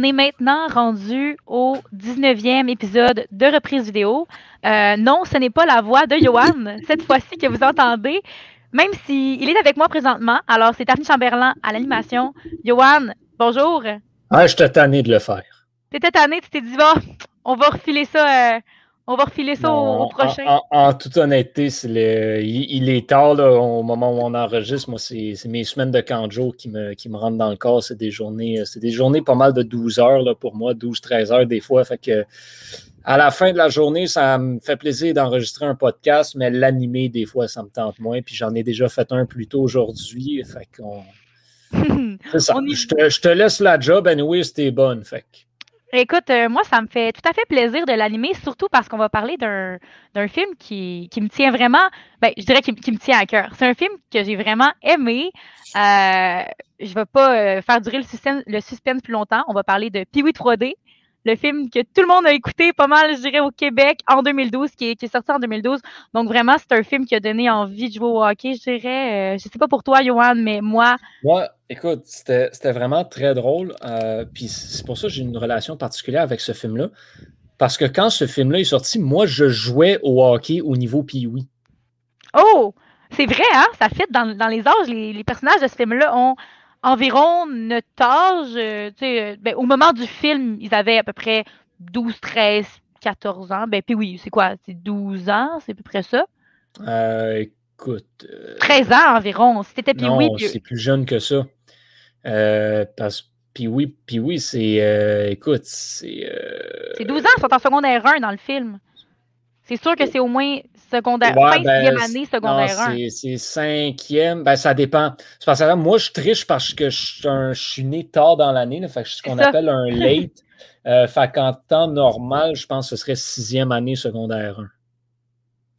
on est maintenant rendu au 19e épisode de reprise vidéo. Euh, non, ce n'est pas la voix de Johan, cette fois-ci que vous entendez, même s'il est avec moi présentement. Alors, c'est Daphne Chamberlain à l'animation. Johan, bonjour. Ah, je t'ai tanné de le faire. T'étais tanné, tu t'es dit, bah, on va refiler ça euh, on va refiler ça au, prochain. En, toute honnêteté, il, est tard au moment où on enregistre. Moi, c'est mes semaines de canjo qui me, qui me rentrent dans le corps. C'est des journées, c'est des journées pas mal de 12 heures là, pour moi, 12-13 heures des fois. Fait que à la fin de la journée, ça me fait plaisir d'enregistrer un podcast, mais l'animer, des fois, ça me tente moins. Puis j'en ai déjà fait un plus tôt aujourd'hui. Fait qu'on. je, te, laisse la job, anyway, c'était bonne. Fait Écoute, euh, moi, ça me fait tout à fait plaisir de l'animer, surtout parce qu'on va parler d'un film qui, qui, me tient vraiment, ben, je dirais qui, me tient à cœur. C'est un film que j'ai vraiment aimé. Euh, je ne vais pas euh, faire durer le suspense, le suspense plus longtemps. On va parler de Pee-Wee 3D, le film que tout le monde a écouté pas mal, je dirais, au Québec en 2012, qui est, qui sorti en 2012. Donc, vraiment, c'est un film qui a donné envie de jouer au hockey, je dirais. Je sais pas pour toi, Johan, mais moi. Moi, écoute, c'était vraiment très drôle. Euh, puis c'est pour ça que j'ai une relation particulière avec ce film-là. Parce que quand ce film-là est sorti, moi, je jouais au hockey au niveau Pee-Wee. Oh! C'est vrai, hein? Ça fit dans, dans les âges. Les, les personnages de ce film-là ont environ notre âge. Euh, euh, ben, au moment du film, ils avaient à peu près 12, 13, 14 ans. Ben, puis oui, c'est quoi? C'est 12 ans, c'est à peu près ça? Euh, écoute. 13 ans environ. C'était puis oui. C'est plus jeune que ça. Parce puis oui, puis oui, c'est. écoute, c'est. C'est 12 ans, ils sont en secondaire 1 dans le film. C'est sûr que c'est au moins secondaire, ouais, ben, année, secondaire 1. C'est cinquième. Ben, ça dépend. C'est parce que moi, je triche parce que je, suis né tard dans l'année. Fait que je suis ce qu'on appelle un late. euh, fait qu'en temps normal, je pense que ce serait sixième année secondaire 1.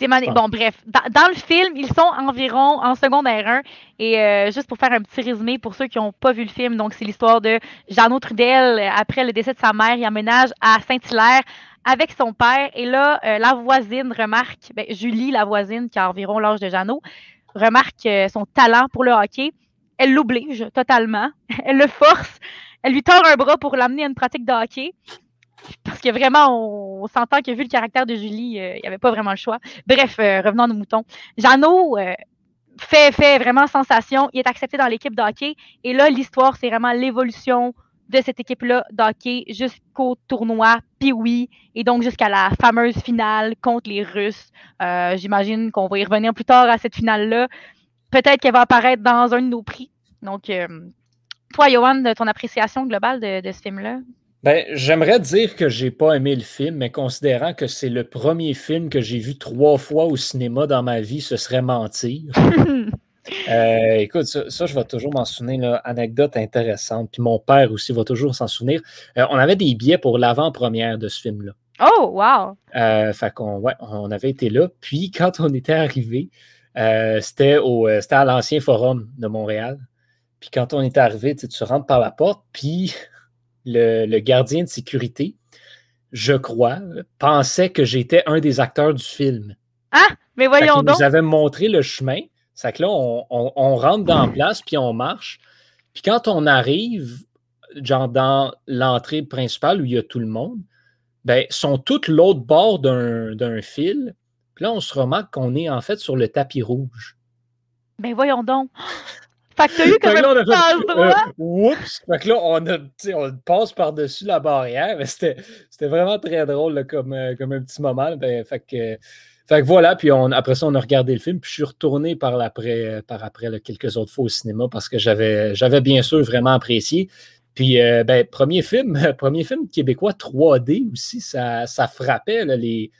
Bon, bref, dans, le film, ils sont environ en secondaire 1. Et euh, juste pour faire un petit résumé pour ceux qui n'ont pas vu le film, donc c'est l'histoire de Jeannot Trudel. Après le décès de sa mère, il emménage à Saint-Hilaire avec son père. Et là, euh, la voisine remarque, ben, Julie, la voisine, qui a environ l'âge de Jeannot, remarque euh, son talent pour le hockey. Elle l'oblige totalement. Elle le force. Elle lui tord un bras pour l'amener à une pratique de hockey. Parce que vraiment, on, s'entend que vu le caractère de Julie, euh, il n'y avait pas vraiment le choix. Bref, revenons à nos moutons. Jeannot fait, fait vraiment sensation. Il est accepté dans l'équipe de hockey. Et là, l'histoire, c'est vraiment l'évolution de cette équipe-là d'hockey jusqu'au tournoi puis et donc jusqu'à la fameuse finale contre les Russes. Euh, j'imagine qu'on va y revenir plus tard à cette finale-là. Peut-être qu'elle va apparaître dans un de nos prix. Donc, euh, toi, Johan, ton appréciation globale de, ce film-là? Ben, j'aimerais dire que j'ai pas aimé le film, mais considérant que c'est le premier film que j'ai vu trois fois au cinéma dans ma vie, ce serait mentir. Euh, écoute, ça, je vais toujours m'en souvenir, anecdote intéressante. Puis mon père aussi va toujours s'en souvenir. Euh, on avait des billets pour l'avant-première de ce film-là. Oh, wow! Euh, fait qu'on ouais, on avait été là. Puis quand on était arrivé, c'était, au, à l'ancien forum de Montréal. Puis quand on était arrivé, tu rentres par la porte, puis le, gardien de sécurité, je crois, pensait que j'étais un des acteurs du film. Ah, mais voyons donc. Il nous avait montré le chemin. C'est que là, on, rentre dans la place, puis on marche. Puis quand on arrive, genre dans l'entrée principale où il y a tout le monde, ben, sont tous l'autre bord d'un fil. Puis là, on se remarque qu'on est en fait sur le tapis rouge. Ben voyons donc. Fait que t'as eu droit. Euh, oups! Fait que là, on, a, on passe par-dessus la barrière. C'était vraiment très drôle comme, euh, comme un petit moment. Ben, fait que fait que voilà, puis on, après ça, on a regardé le film, puis je suis retourné par après, par après quelques autres fois au cinéma parce que j'avais, j'avais bien sûr vraiment apprécié. Puis, euh, ben, premier film, premier film québécois 3D aussi, ça, ça frappait les,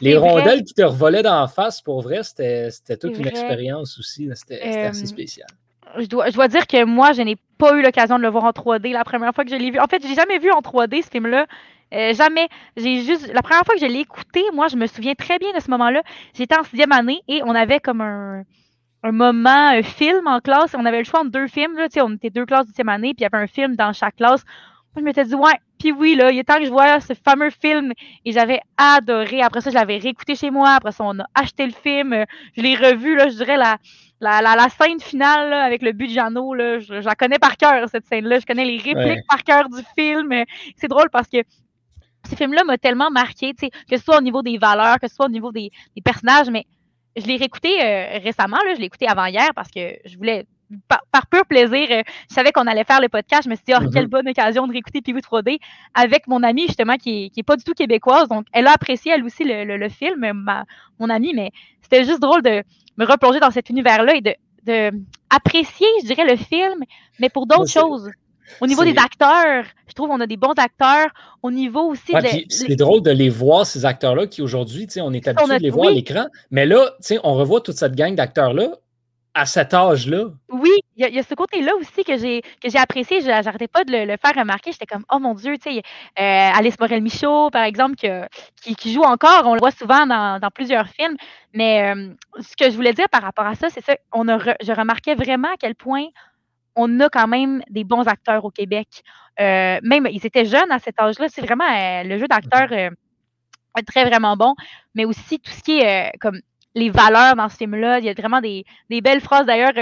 les rondelles qui te revolaient d'en face. Pour vrai, c'était, toute une expérience aussi. C'était, assez euh, spécial. Je dois, je dois dire que moi, je n'ai pas eu l'occasion de le voir en 3D la première fois que je l'ai vu. En fait, je n'ai jamais vu en 3D ce film-là. Euh, jamais. J'ai juste. La première fois que je l'ai écouté, moi, je me souviens très bien de ce moment-là. J'étais en sixième année et on avait comme un, un moment, un film en classe. On avait le choix entre deux films. Là, on était deux classes de sixième année, puis il y avait un film dans chaque classe. Moi, je m'étais dit, ouais, Puis oui, là, il est temps que je vois ce fameux film et j'avais adoré. Après ça, je l'avais réécouté chez moi. Après ça, on a acheté le film. Je l'ai revu, là, je dirais, la, la, la, scène finale avec le but de Jeannot, là, je, la connais par cœur, cette scène-là. Je connais les répliques par cœur du film. C'est drôle parce que ce film-là m'a tellement marqué, que ce soit au niveau des valeurs, que ce soit au niveau des, personnages, mais je l'ai réécouté euh, récemment, là, je l'ai écouté avant hier parce que je voulais, par, pur plaisir, euh, je savais qu'on allait faire le podcast, je me suis dit, oh, quelle mm-hmm. bonne occasion de réécouter pee 3D avec mon amie, justement, qui n'est pas du tout québécoise. Donc, elle a apprécié, elle aussi, le, film, mon amie, mais c'était juste drôle de me replonger dans cet univers-là et de, de apprécier, je dirais, le film, mais pour d'autres choses. Au niveau des acteurs, je trouve qu'on a des bons acteurs. Au niveau aussi de. C'est drôle de les voir, ces acteurs-là, qui aujourd'hui, on est habitué de les voir à l'écran. Mais là, on revoit toute cette gang d'acteurs-là à cet âge-là. Oui, il y, a ce côté-là aussi que j'ai que j'ai apprécié. J'arrêtais pas de le, faire remarquer. J'étais comme, oh mon Dieu, tu sais, euh, Alice Morel-Michaud, par exemple, qui, joue encore. On le voit souvent dans, plusieurs films. Mais euh, ce que je voulais dire par rapport à ça, c'est ça. On a je remarquais vraiment à quel point on a quand même des bons acteurs au Québec. Euh, même, ils étaient jeunes à cet âge-là. C'est vraiment le jeu d'acteur très vraiment bon, mais aussi tout ce qui est comme les valeurs dans ce film-là. Il y a vraiment des, belles phrases. D'ailleurs,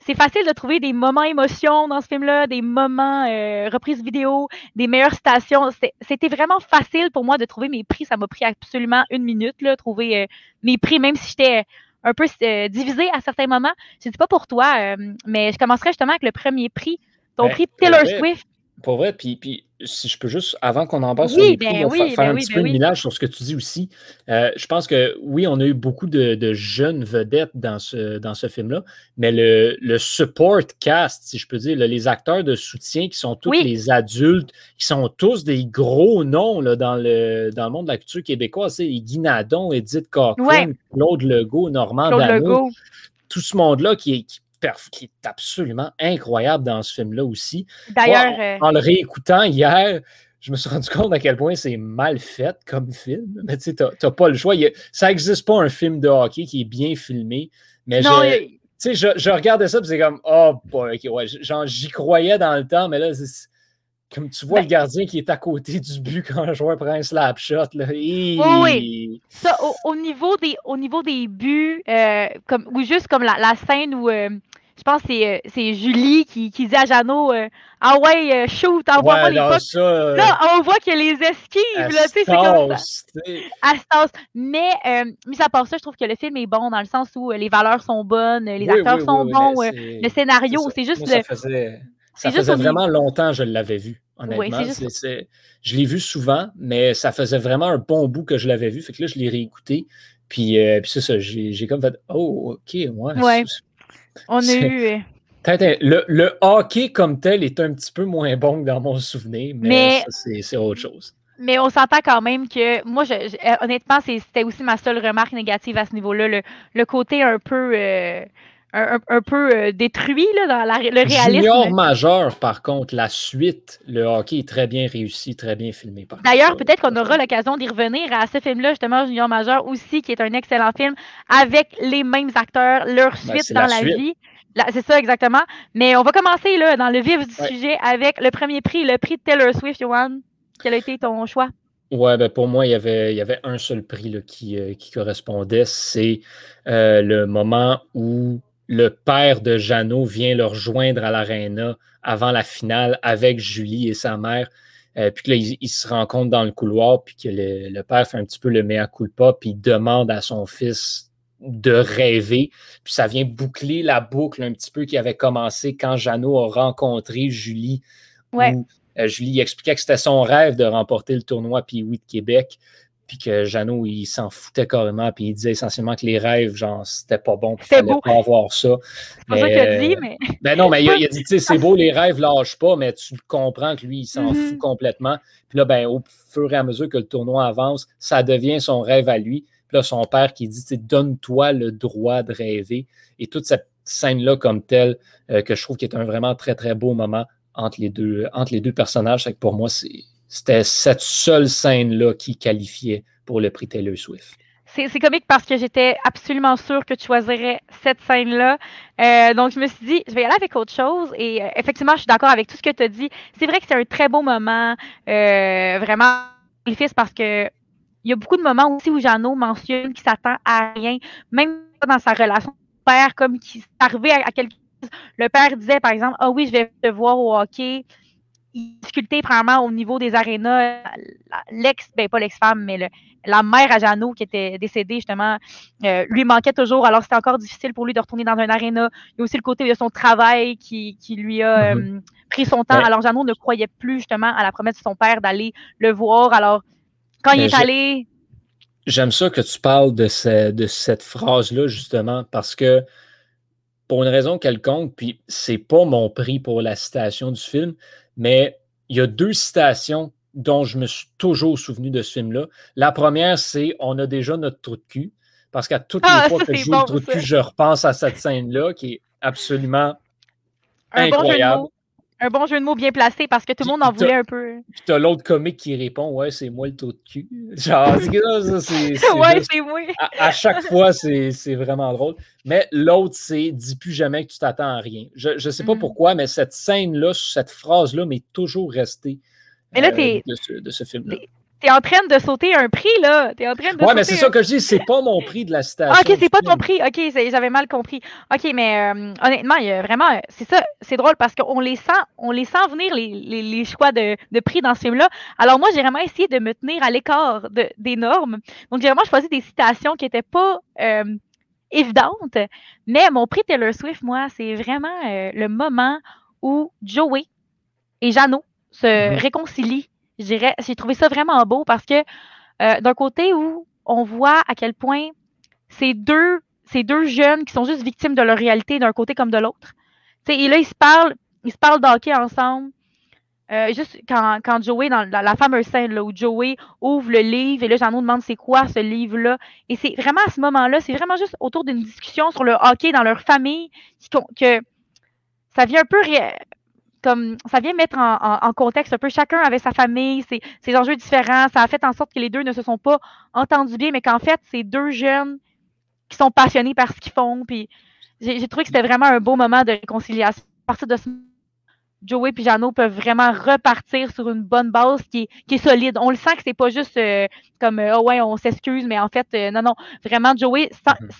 c'est facile de trouver des moments émotion dans ce film-là, des moments reprises vidéo, des meilleures citations. C'était vraiment facile pour moi de trouver mes prix. Ça m'a pris absolument une minute, là, trouver mes prix, même si j'étais un peu euh, divisé à certains moments. Je ne dis pas pour toi, euh, mais je commencerai justement avec le premier prix, ton ben, prix Taylor Swift. Pour vrai, puis, puis si je peux juste, avant qu'on en passe sur les prix, ben faire ben un petit peu de minage sur ce que tu dis aussi. Euh, je pense que oui, on a eu beaucoup de, jeunes vedettes dans ce, dans ce film-là, mais le, le, support cast, si je peux dire, les acteurs de soutien qui sont tous les adultes, qui sont tous des gros noms là, dans, le, dans le monde de la culture québécoise, c'est Guy Nadon, Edith Cochran, Claude Legault, Normand Dano, tout ce monde-là qui est qui est absolument incroyable dans ce film-là aussi. D'ailleurs. Euh, en le réécoutant hier, je me suis rendu compte à quel point c'est mal fait comme film. Mais tu sais, t'as pas le choix. ça n'existe pas un film de hockey qui est bien filmé. Mais sais, je, regardais ça et c'est comme, oh, boy, ouais, j'y croyais dans le temps, mais là, comme tu vois ben le gardien qui est à côté du but quand le joueur prend un slap shot. Là. Oui, Ça, au, niveau des, au niveau des buts, euh, comme, ou juste comme la, scène où euh, je pense que c'est, euh, Julie qui, qui dit à Jeannot Ah ouais, shoot, envoie ouais, pas les potes. Là, on voit a les esquives. Là, c'est comme ça. Mais, mis à part ça, je trouve que le film est bon dans le sens où les valeurs sont bonnes, les acteurs sont bons, le scénario, c'est juste le. Ça faisait vraiment longtemps que je l'avais vu, honnêtement. je l'ai vu souvent, mais ça faisait vraiment un bon bout que je l'avais vu. Fait que là, je l'ai réécouté. Puis, euh, puis c'est ça, j'ai comme fait Oh, OK, ouais. ouais. On a eu. Euh, le, le, hockey comme tel est un petit peu moins bon que dans mon souvenir, mais, c'est autre chose. Mais on s'entend quand même que moi, je, euh, honnêtement, c'était aussi ma seule remarque négative à ce niveau-là. Le, le, côté un peu un, peu euh, détruit là, dans la, le réalisme. Junior majeur, par contre, la suite, le hockey est très bien réussi, très bien filmé. D'ailleurs, peut-être qu'on aura l'occasion d'y revenir à ce film-là, justement, Junior majeur aussi, qui est un excellent film, avec les mêmes acteurs, leur ben, suite dans la, vie. C'est ça, exactement. Mais on va commencer là, dans le vif du sujet avec le premier prix, le prix de Taylor Swift, Johan. Quel a été ton choix? Ouais, ben pour moi, il y avait, il y avait un seul prix là, qui, euh, qui correspondait. C'est euh, le moment où le père de Jeannot vient le rejoindre à l'aréna avant la finale avec Julie et sa mère. Euh, puis que là, ils, se rencontrent dans le couloir, puis que le, père fait un petit peu le mea culpa, puis il demande à son fils de rêver. Puis ça vient boucler la boucle un petit peu qui avait commencé quand Jeannot a rencontré Julie. Ouais. Euh, Julie expliquait que c'était son rêve de remporter le tournoi puis oui de Québec puis que Jeannot, il s'en foutait carrément, puis il disait essentiellement que les rêves, genre, c'était pas bon, puis il fallait pas avoir ça. C'est ça qu'il a dit, mais... Ben non, mais il a, dit, tu sais, c'est beau, les rêves lâchent pas, mais tu comprends que lui, il s'en mm-hmm. fout complètement. Puis là, ben, au fur et à mesure que le tournoi avance, ça devient son rêve à lui. Puis là, son père qui dit, donne-toi le droit de rêver. Et toute cette scène-là comme telle, euh, que je trouve qui est un vraiment très, très beau moment entre les deux, entre les deux personnages, c'est que pour moi, c'est c'était cette seule scène-là qui qualifiait pour le prix Taylor Swift. c'est comique parce que j'étais absolument sûre que tu choisirais cette scène-là. Euh, donc, je me suis dit, je vais y aller avec autre chose. Et euh, effectivement, je suis d'accord avec tout ce que tu as dit. C'est vrai que c'est un très beau moment. Euh, vraiment, fils parce que il y a beaucoup de moments aussi où Jeannot mentionne qu'il s'attend à rien, même dans sa relation père, comme qui arrivé à, à quelque chose. Le père disait, par exemple, ah oui, je vais te voir au hockey difficulté premièrement au niveau des arénas. L'ex, ben pas l'ex-femme, mais le, la mère à Jeannot qui était décédée justement, euh, lui manquait toujours. Alors c'était encore difficile pour lui de retourner dans un aréna. Il y a aussi le côté de son travail qui, qui lui a mm-hmm. euh, pris son temps. Alors Jeannot ne croyait plus justement à la promesse de son père d'aller le voir. Alors quand il est allé. J'aime ça que tu parles de, ce, de cette phrase-là justement parce que pour une raison quelconque, puis c'est pas mon prix pour la citation du film, mais il y a deux citations dont je me suis toujours souvenu de ce film-là. La première, c'est On a déjà notre trou de cul. Parce qu'à toutes les ah, fois que je joue le trou de cul, je repense à cette scène-là qui est absolument incroyable un bon jeu de mots bien placé parce que tout le monde en voulait un peu. Puis t'as l'autre comique qui répond Ouais, c'est moi le taux de cul. Genre, ça, c'est. ouais, c'est moi. À, chaque fois, c'est vraiment drôle. Mais l'autre, c'est Dis plus jamais que tu t'attends à rien. Je ne sais pas mm. pourquoi, mais cette scène-là, cette phrase-là m'est toujours restée mais là, euh, de ce, de ce film-là. T'es en train de sauter un prix, là. T'es en train de ouais, mais c'est ça que je dis, c'est pas mon prix de la station. ok, c'est pas ton prix. Ok, j'avais mal compris. Ok, mais euh, honnêtement, il y a vraiment. C'est ça, c'est drôle parce qu'on les sent, on les sent venir, les, les, les choix de, de, prix dans ce film-là. Alors, moi, j'ai vraiment essayé de me tenir à l'écart de, des normes. Donc, j'ai vraiment choisi des citations qui n'étaient pas euh, évidentes. Mais mon prix Taylor Swift, moi, c'est vraiment euh, le moment où Joey et Jeannot se j'ai trouvé ça vraiment beau parce que euh, d'un côté où on voit à quel point ces deux, ces deux jeunes qui sont juste victimes de leur réalité d'un côté comme de l'autre. Et là, ils se parlent, ils se parlent d'hockey ensemble. Euh, juste quand, quand Joey, dans la, fameuse scène là, où Joey ouvre le livre et là, Jeannot demande c'est quoi ce livre-là? Et c'est vraiment à ce moment-là, c'est vraiment juste autour d'une discussion sur le hockey dans leur famille que ça vient un peu comme ça vient mettre en, contexte un peu chacun avait sa famille, ses, enjeux différents. Ça a fait en sorte que les deux ne se sont pas entendus bien, mais qu'en fait, c'est deux jeunes qui sont passionnés par ce qu'ils font. Puis j'ai trouvé que c'était vraiment un beau moment de réconciliation. À partir de Joey et Jano peuvent vraiment repartir sur une bonne base qui est, solide. On le sent que c'est pas juste euh, comme euh, oh ouais, on s'excuse, mais en fait, euh, non, non, vraiment, Joey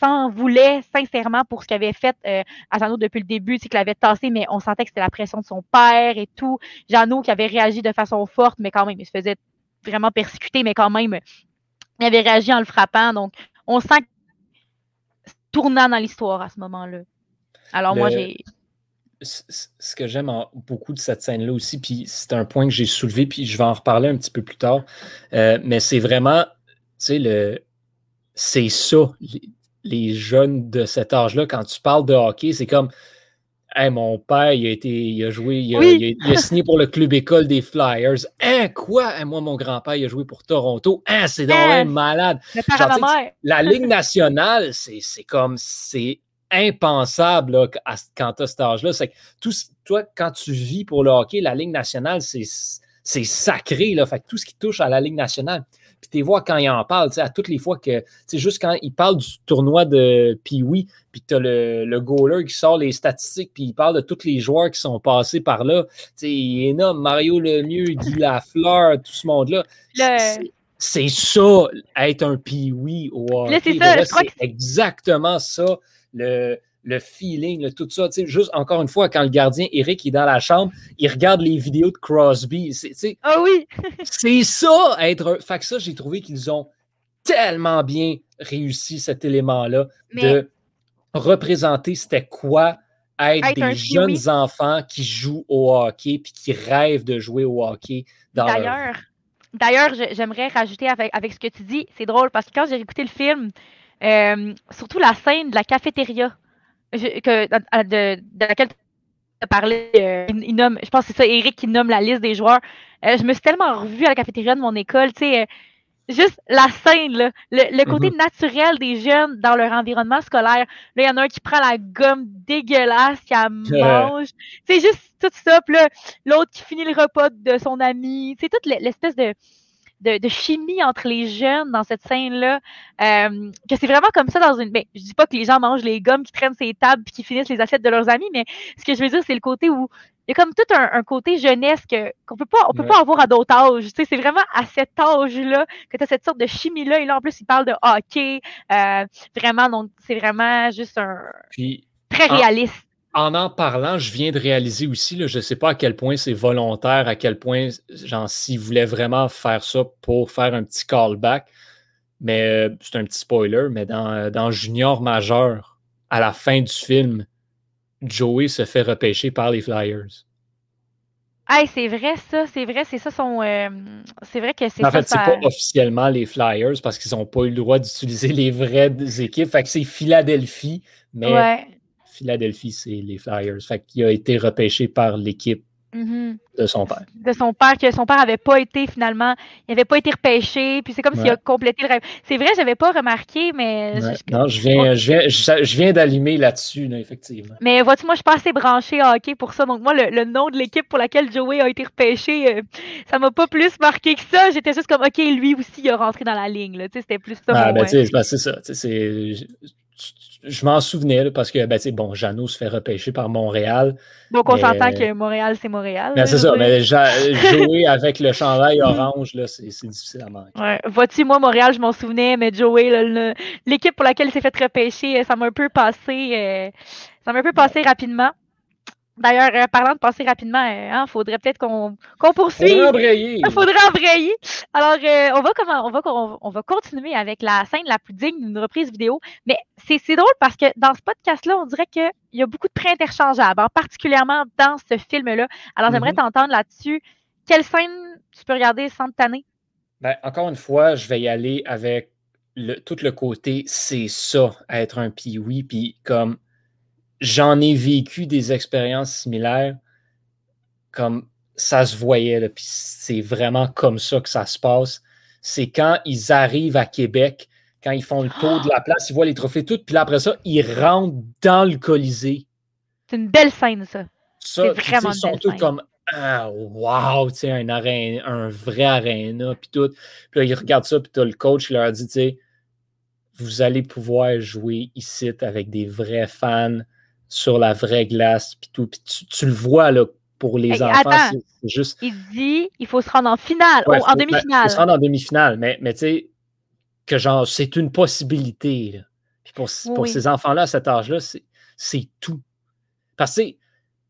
s'en mhm. voulait sincèrement pour ce qu'il avait fait à Jano depuis le début, qu'il l'avait tassé, mais on sentait que c'était la pression de son père et tout. Jano qui avait réagi de façon forte, mais quand même, il se faisait vraiment persécuter, mais quand même, il avait réagi en le frappant. Donc, on sent tournant dans l'histoire à ce moment-là. Alors, moi, j'ai ce que j'aime beaucoup de cette scène-là aussi, puis c'est un point que j'ai soulevé, puis je vais en reparler un petit peu plus tard, euh, mais c'est vraiment, tu sais, le, c'est ça, les, jeunes de cet âge-là, quand tu parles de hockey, c'est comme, hey, mon père, il a, été, il a joué, il a, signé pour le club école des Flyers. Hein, quoi? moi, mon grand-père, il a joué pour Toronto. Hein, c'est donc hein? malade. la Ligue nationale, c'est comme, c'est impensable là, quand tu as cet âge-là. C'est que tout, toi, quand tu vis pour le hockey, la Ligue nationale, c'est sacré. Là, fait tout ce qui touche à la Ligue nationale. Puis tu vois quand il en parle, à toutes les fois que, c'est juste quand il parle du tournoi de Pee-Wee, puis tu as le, le goaler qui sort les statistiques, puis il parle de tous les joueurs qui sont passés par là. sais il est énorme, Mario Lemieux, Guy Lafleur, tout ce monde-là. C'est ça, être un Pee-Wee au hockey. C'est exactement ça le, le feeling, tout ça. Juste encore une fois, quand le gardien Eric est dans la chambre, il regarde les vidéos de Crosby. Ah oui! c'est ça, être. Fait que ça, j'ai trouvé qu'ils ont tellement bien réussi cet élément-là de représenter c'était quoi être, des jeunes enfants qui jouent au hockey puis qui rêvent de jouer au hockey D'ailleurs, D'ailleurs, j'aimerais rajouter avec, avec, ce que tu dis, c'est drôle parce que quand j'ai écouté le film, euh, surtout la scène de la cafétéria que, de, de, laquelle tu as parlé. Euh, il, nomme, je pense que c'est ça, Eric qui nomme la liste des joueurs. Euh, je me suis tellement revue à la cafétéria de mon école. Tu sais, juste la scène, là, le, côté mm-hmm. naturel des jeunes dans leur environnement scolaire. Là, il y en a un qui prend la gomme dégueulasse, qui la mange. C'est juste tout ça. Puis l'autre qui finit le repas de son ami. C'est toute l'espèce de de, chimie entre les jeunes dans cette scène-là, euh, que c'est vraiment comme ça dans une. Ben, je dis pas que les gens mangent les gommes qui traînent ces tables puis qui finissent les assiettes de leurs amis, mais ce que je veux dire, c'est le côté où il y a comme tout un, côté jeunesse que qu'on peut pas on peut pas avoir à d'autres âges. Tu sais, c'est vraiment à cet âge-là que tu as cette sorte de chimie-là. Et là, en plus, il parle de hockey. Euh, vraiment, donc c'est vraiment juste un. très réaliste en en parlant, je viens de réaliser aussi, là, je ne sais pas à quel point c'est volontaire, à quel point, genre, s'ils voulaient vraiment faire ça pour faire un petit callback, mais euh, c'est un petit spoiler, mais dans, dans, Junior Majeur, à la fin du film, Joey se fait repêcher par les Flyers. Hey, c'est vrai ça, c'est vrai, c'est ça son. Euh, c'est vrai que c'est En fait, c'est pas officiellement les Flyers parce qu'ils n'ont pas eu le droit d'utiliser les vraies équipes. Fait que c'est Philadelphie, mais Philadelphie, c'est les Flyers. Fait qu'il a été repêché par l'équipe mm-hmm. de son père. De son père, que son père n'avait pas été finalement, il n'avait pas été repêché, puis c'est comme s'il a complété le rêve. C'est vrai, je n'avais pas remarqué, mais. non, je viens, je viens, d'allumer là-dessus, effectivement. Mais vois-tu, moi, je suis pas assez branché à hockey pour ça. Donc, moi, le, nom de l'équipe pour laquelle Joey a été repêché, ça euh, ça m'a pas plus marqué que ça. J'étais juste comme, OK, lui aussi, il a rentré dans la ligne. C'était plus ça. Ah, ben, ben, c'est ça. Je m'en souvenais parce que, ben, bon, Jeannot se fait repêcher par Montréal. Donc, on s'entend que Montréal, c'est Montréal. Ben, c'est ça, mais jouer avec le chandail orange, c'est difficile à manquer. Ouais. Vois-tu, moi, Montréal, je m'en souvenais, mais Joey, l'équipe pour laquelle il s'est fait repêcher, ça m'a un peu passé, euh, ça m'a un peu passé rapidement. D'ailleurs, euh, parlant de passer rapidement, il euh, hein, faudrait peut-être qu'on qu poursuive. Faudrait embrayer. Il faudrait embrayer. Alors, euh, on, va comment, on, va, on, va continuer avec la scène la plus digne d'une reprise vidéo. Mais c'est drôle parce que dans ce podcast-là, on dirait qu'il y a beaucoup de prêts interchangeables, particulièrement dans ce film-là. Alors, j'aimerais mm-hmm. t'entendre là-dessus. Quelle scène tu peux regarder sans te tanner? Ben, encore une fois, je vais y aller avec le, tout le côté c'est ça, être un pioui, puis comme j'en ai vécu des expériences similaires, comme ça se voyait, puis c'est vraiment comme ça que ça se passe. C'est quand ils arrivent à Québec, quand ils font le tour de la place, ils voient les trophées toutes, puis après ça, ils rentrent dans le Colisée. C'est une belle scène, ça. Ça, vraiment ils sont tous comme ah, wow, tu sais, un, un vrai aréna, puis tout. Puis là, ils regardent ça, puis as le coach qui leur dit, tu sais, vous allez pouvoir jouer ici avec des vrais fans sur la vraie glace, puis tout. tu, le vois, là, pour les enfants, c'est juste. Il dit il faut se rendre en finale, en demi-finale. Il faut se rendre en demi-finale, mais, mais tu sais, que genre, c'est une possibilité. Puis pour, pour ces enfants-là, à cet âge-là, c'est tout. Parce que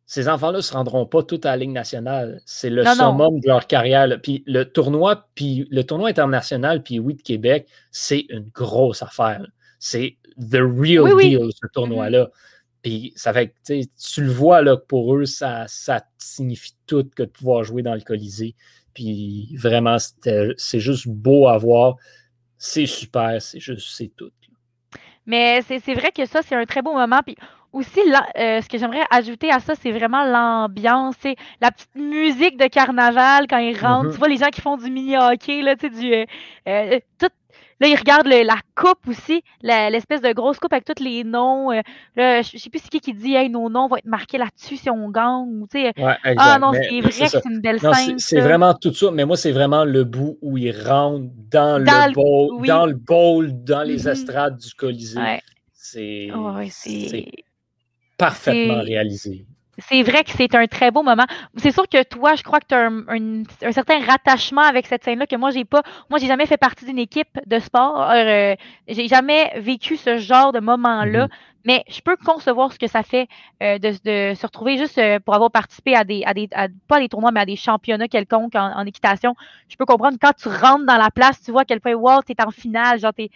ces enfants-là ne se rendront pas tout à la Ligue nationale. C'est le summum de leur carrière. Puis le tournoi, puis le tournoi international, puis oui, de Québec, c'est une grosse affaire. C'est the real deal, ce tournoi-là. Puis ça fait que tu le vois là, pour eux, ça, ça signifie tout que de pouvoir jouer dans le Colisée. Puis vraiment, c'est juste beau à voir. C'est super, c'est juste, c'est tout. Mais c'est vrai que ça, c'est un très beau moment. Puis aussi, là, euh, ce que j'aimerais ajouter à ça, c'est vraiment l'ambiance, la petite musique de carnaval quand ils rentrent. Mm-hmm. Tu vois les gens qui font du mini-hockey, là, tu sais, du, euh, euh, tout, Là, ils regardent la coupe aussi, l'espèce de grosse coupe avec tous les noms. Euh, là, je sais plus qui qui dit hey, nos noms vont être marqués là-dessus si on gagne. Ouais, ah non, c'est vrai que c'est une belle scène. C'est vraiment tout ça, mais moi, c'est vraiment le bout où ils rentrent dans, le, bowl, dans le bowl, dans les mm-hmm. estrades du Colisée. C'est parfaitement réalisé c'est vrai que c'est un très beau moment. C'est sûr que toi, je crois que tu as un, certain rattachement avec cette scène-là que moi, j'ai pas. Moi, j'ai jamais fait partie d'une équipe de sport. Euh, j'ai jamais vécu ce genre de moment-là. Mm-hmm. Mais je peux concevoir ce que ça fait euh, de, se retrouver juste euh, pour avoir participé à des, à des pas à des tournois, mais à des championnats quelconques en, équitation. Je peux comprendre quand tu rentres dans la place, tu vois à quel point, wow, tu es en finale, genre, tu,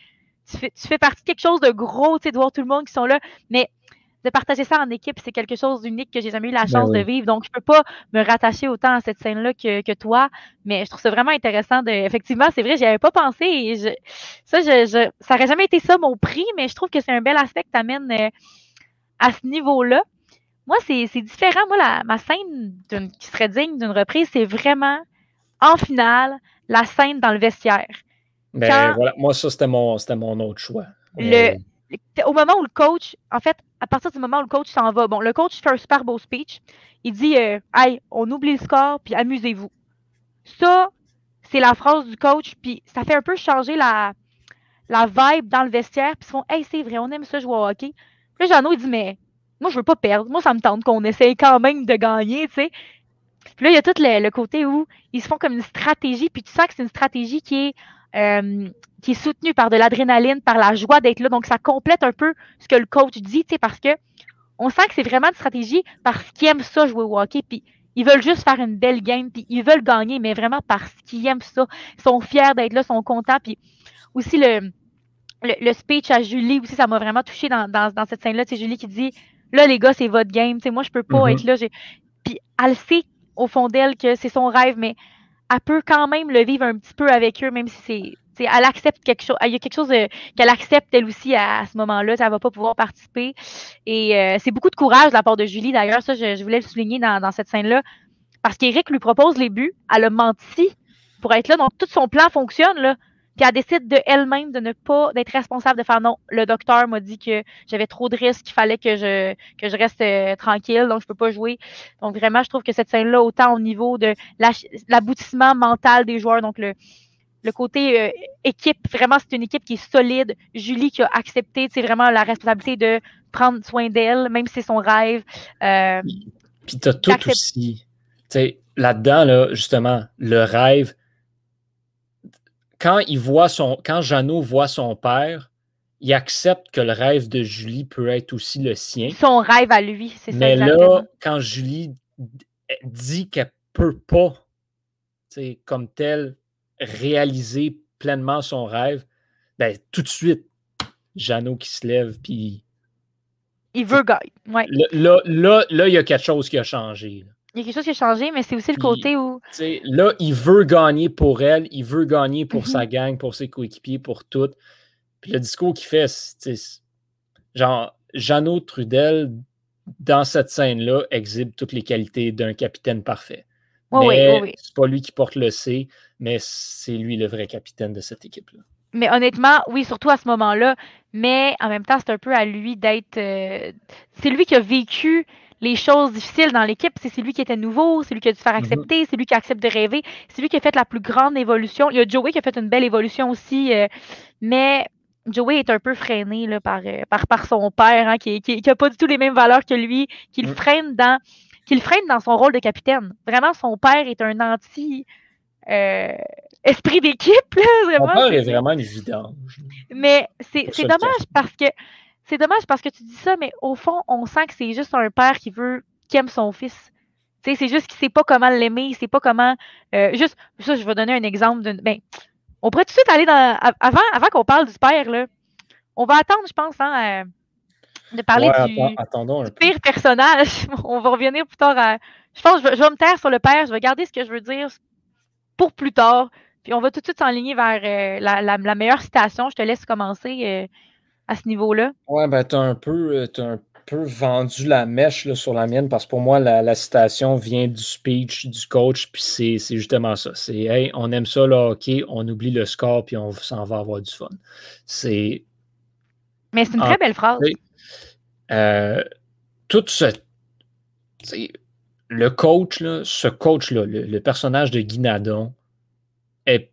fais, tu fais partie de quelque chose de gros, tu sais, de voir tout le monde qui sont là. Mais de partager ça en équipe, c'est quelque chose d'unique que j'ai jamais eu la ben chance de vivre. Donc, je peux pas me rattacher autant à cette scène-là que, toi, mais je trouve ça vraiment intéressant. De, effectivement, c'est vrai, j'y avais pas pensé. Et je, ça, je, ça aurait jamais été ça mon prix, mais je trouve que c'est un bel aspect que tu amènes euh, à ce niveau-là. Moi, c'est différent. Moi, la, ma scène qui serait digne d'une reprise, c'est vraiment en finale, la scène dans le vestiaire. Ben, voilà, moi, ça, c'était mon, mon autre choix. Le, au moment où le coach, en fait, à partir du moment où le coach s'en va, bon, le coach fait un super beau speech. Il dit euh, Hey, on oublie le score, puis amusez-vous. Ça, c'est la phrase du coach, puis ça fait un peu changer la, la vibe dans le vestiaire, puis ils font Hey, c'est vrai, on aime ça jouer au hockey. Puis là, Jeannot, il dit Mais moi, je veux pas perdre. Moi, ça me tente qu'on essaye quand même de gagner, tu sais. Puis là, il y a tout le, côté où ils se font comme une stratégie, puis tu sens que c'est une stratégie qui est, euh, qui est soutenue par de l'adrénaline, par la joie d'être là. Donc, ça complète un peu ce que le coach dit, tu sais, parce que on sent que c'est vraiment une stratégie parce qu'ils aiment ça jouer au hockey, puis ils veulent juste faire une belle game, puis ils veulent gagner, mais vraiment parce qu'ils aiment ça. Ils sont fiers d'être là, ils sont contents, puis aussi le, le, speech à Julie, aussi, ça m'a vraiment touché dans, dans, cette scène-là. C'est Julie qui dit Là, les gars, c'est votre game. sais moi, je peux pas mm-hmm. être là. Puis elle sait au fond d'elle que c'est son rêve, mais elle peut quand même le vivre un petit peu avec eux, même si c'est. Elle accepte quelque chose. Il y a quelque chose qu'elle accepte elle aussi à, ce moment-là. Elle va pas pouvoir participer. Et euh, c'est beaucoup de courage de la part de Julie. D'ailleurs, ça, je, voulais le souligner dans, dans cette scène-là. Parce qu'Éric lui propose les buts. Elle a menti pour être là. Donc, tout son plan fonctionne. Là. Puis elle décide de elle-même de ne pas d'être responsable de faire non. Le docteur m'a dit que j'avais trop de risques, qu'il fallait que je que je reste euh, tranquille, donc je peux pas jouer. Donc vraiment, je trouve que cette scène-là, autant au niveau de l'aboutissement mental des joueurs, donc le le côté euh, équipe, vraiment, c'est une équipe qui est solide. Julie qui a accepté, c'est vraiment la responsabilité de prendre soin d'elle, même si c'est son rêve. Euh, Puis tu as tout aussi. Là-dedans, là, justement, le rêve, quand il voit son, quand Jeannot voit son père, il accepte que le rêve de Julie peut être aussi le sien. Son rêve à lui, c'est ça. Mais là, quand Julie dit qu'elle peut pas, comme telle, réaliser pleinement son rêve, ben, tout de suite, Jeannot qui se lève, puis. Il veut gagner. Ouais. Là, là, là, il y a quelque chose qui a changé il y a quelque chose qui a changé, mais c'est aussi le côté où. Là, il veut gagner pour elle, il veut gagner pour sa mhm. gang, pour ses coéquipiers, pour tout. Puis le discours qu'il fait, genre, Jeannot Trudel, dans cette scène-là, exhibe toutes les qualités d'un capitaine parfait. mais oui, c'est pas lui qui porte le C, mais c'est lui le vrai capitaine de cette équipe-là. Mais honnêtement, oui, surtout à ce moment-là. Mais en même temps, c'est un peu à lui d'être. Euh, c'est lui qui a vécu les choses difficiles dans l'équipe. C'est lui qui était nouveau, c'est lui qui a dû faire mm-hmm. accepter, c'est lui qui accepte de rêver, c'est lui qui a fait la plus grande évolution. Il y a Joey qui a fait une belle évolution aussi, euh, mais Joey est un peu freiné là, par, euh, par, par, son père, hein, qui n'a pas du tout les mêmes valeurs que lui, qui le mm. freine dans qui freine dans son rôle de capitaine. Vraiment, son père est un anti euh, esprit d'équipe. Son père est vraiment évident. Mais c'est dommage parce que c'est dommage parce que tu dis ça, mais au fond, on sent que c'est juste un père qui veut, qui aime son fils. c'est juste qu'il sait pas comment l'aimer, il sait pas comment. Euh, juste, ça, je vais donner un exemple. Ben, on pourrait tout de suite aller dans. Avant, avant qu'on parle du père, là, on va attendre, je pense, hein, euh, de parler du, pire personnage. on va revenir plus tard à. Je pense que je vais, me taire sur le père, je vais garder ce que je veux dire pour plus tard. Puis on va tout de suite s'enligner vers euh, la, la, meilleure citation. Je te laisse commencer à ce niveau-là? Ouais, ben, tu as un peu. Euh, un peu vendu la mèche là, sur la mienne parce que pour moi, la, citation vient du speech du coach, puis c'est justement ça. C'est Hey, on aime ça, là, OK, on oublie le score, puis on s'en va avoir du fun. C'est. Mais c'est une très belle phrase. Euh, tout ce. Le coach, là, ce coach-là, le, le, personnage de Guinadon, est,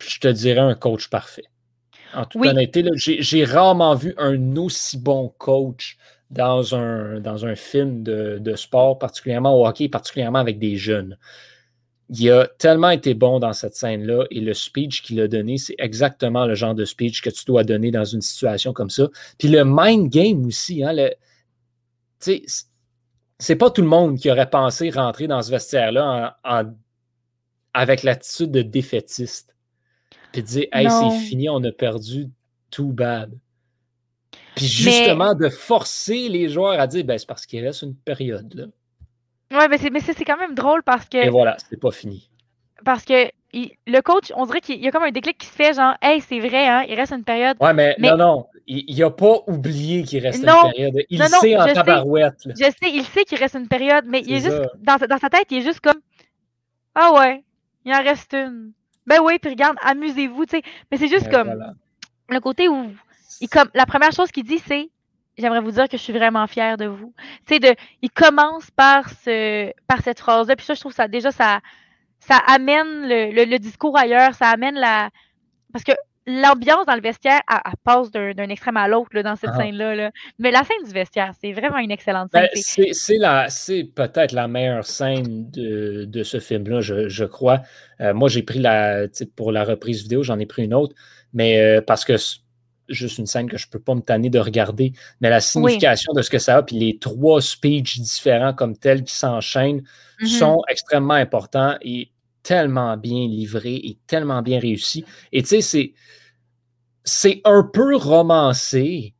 je te dirais, un coach parfait. En toute honnêteté, j'ai rarement vu un aussi bon coach dans un, dans un film de, sport, particulièrement au hockey, particulièrement avec des jeunes. Il a tellement été bon dans cette scène-là et le speech qu'il a donné, c'est exactement le genre de speech que tu dois donner dans une situation comme ça. Puis le mind game aussi, hein, c'est pas tout le monde qui aurait pensé rentrer dans ce vestiaire-là avec l'attitude de défaitiste. Puis dire, hey, c'est fini, on a perdu, too bad. Puis justement, de forcer les joueurs à dire, ben, c'est parce qu'il reste une période. Là. Ouais, mais c'est quand même drôle parce que. Et voilà, c'est pas fini. Parce que le coach, on dirait qu'il y a comme un déclic qui se fait, genre, hey, c'est vrai, hein, il reste une période. Ouais, mais, non, non, il n'a pas oublié qu'il reste une période. Il non, sait en tabarouette. Je sais, il sait qu'il reste une période, mais il est juste, dans, dans, sa tête, il est juste comme, ah ouais, il en reste une. Ben oui, puis regarde, amusez-vous, tu sais. Mais c'est juste ben comme le côté où il, comme, la première chose qu'il dit, c'est J'aimerais vous dire que je suis vraiment fière de vous. Tu sais, de, il commence par, ce, par cette phrase-là. Puis ça, je trouve ça déjà, ça, ça amène le, discours ailleurs, ça amène la. Parce que l'ambiance dans le vestiaire, elle, passe d'un extrême à l'autre dans cette ah. scène-là. Mais la scène du vestiaire, c'est vraiment une excellente scène. Ben, c'est peut-être la meilleure scène de, ce film-là, je, crois. Euh, moi, j'ai pris la. Pour la reprise vidéo, j'en ai pris une autre. Mais euh, parce que juste une scène que je ne peux pas me tanner de regarder, mais la signification de ce que ça a, puis les trois speeches différents comme tels qui s'enchaînent mm-hmm. sont extrêmement importants et tellement bien livrés et tellement bien réussis. Et tu sais, c'est, un peu romancé,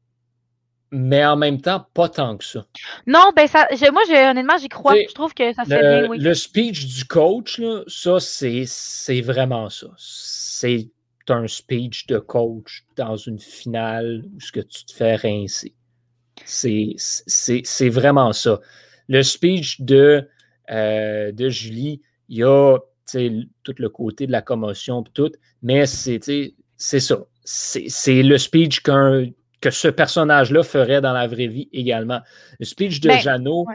mais en même temps, pas tant que ça. Non, ben ça, moi, honnêtement, j'y crois. je trouve que ça se fait bien, oui. Le speech du coach, là, ça, c'est, c'est vraiment ça. C'est un speech de coach dans une finale où ce que tu te fais rincer. C'est vraiment ça. Le speech de, euh, de Julie, il y a tout le côté de la commotion tout, mais c'est ça. C'est le speech que ce personnage-là ferait dans la vraie vie également. Le speech de ben, Jeannot,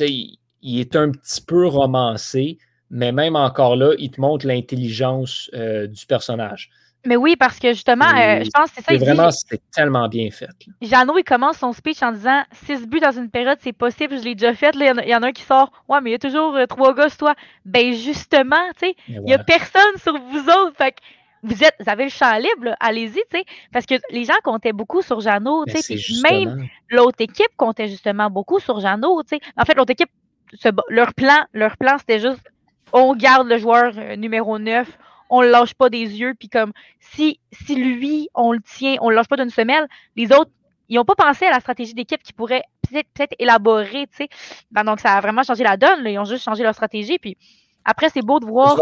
il est un petit peu romancé, mais même encore là, il te montre l'intelligence euh, du personnage. Mais oui, parce que justement, euh, je pense que c'est ça. vraiment, c'était tellement bien fait. Jeannot, il commence son speech en disant six buts dans une période, c'est possible, je l'ai déjà fait. il, y en a, un qui sort Ouais, mais il y a toujours euh, trois gars toi. Ben justement, tu sais, il n'y a personne sur vous autres. Fait que vous êtes, vous avez le champ libre, allez-y, tu sais. Parce que les gens comptaient beaucoup sur Jeannot, tu sais. Même l'autre équipe comptait justement beaucoup sur Jeannot, tu sais. En fait, l'autre équipe, leur plan, leur plan, c'était juste on garde le joueur euh, numéro 9, on le lâche pas des yeux, puis comme si, si lui, on le tient, on le lâche pas d'une semelle, les autres, ils n'ont pas pensé à la stratégie d'équipe qui pourrait peut-être élaborer, tu sais. Ben, donc, ça a vraiment changé la donne, ils ont juste changé leur stratégie, puis après, c'est beau de voir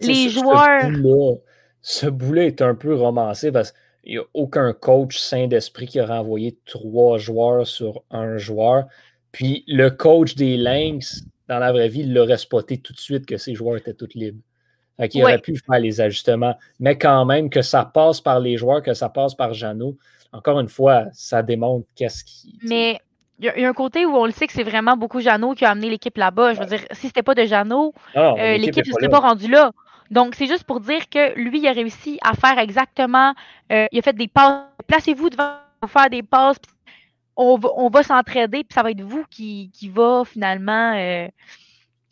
les joueurs. Ce boulet est un peu romancé parce qu'il n'y a aucun coach sain d'esprit qui a renvoyé trois joueurs sur un joueur. Puis le coach des Lynx, dans la vraie vie, il l'aurait spoté tout de suite que ces joueurs étaient tous libres. Il aurait pu faire les ajustements. Mais quand même, que ça passe par les joueurs, que ça passe par Jeannot, encore une fois, ça démontre qu'est-ce qui. Mais il y, a un côté où on le sait que c'est vraiment beaucoup Jeannot qui a amené l'équipe là-bas. Je veux dire, si c'était pas de Jeannot, euh, l'équipe ne serait pas rendue là. Donc, c'est juste pour dire que lui, il a réussi à faire exactement. Euh, il a fait des passes. Placez-vous devant faire des passes. On va, on va s'entraider, puis ça va être vous qui, qui va finalement. Euh,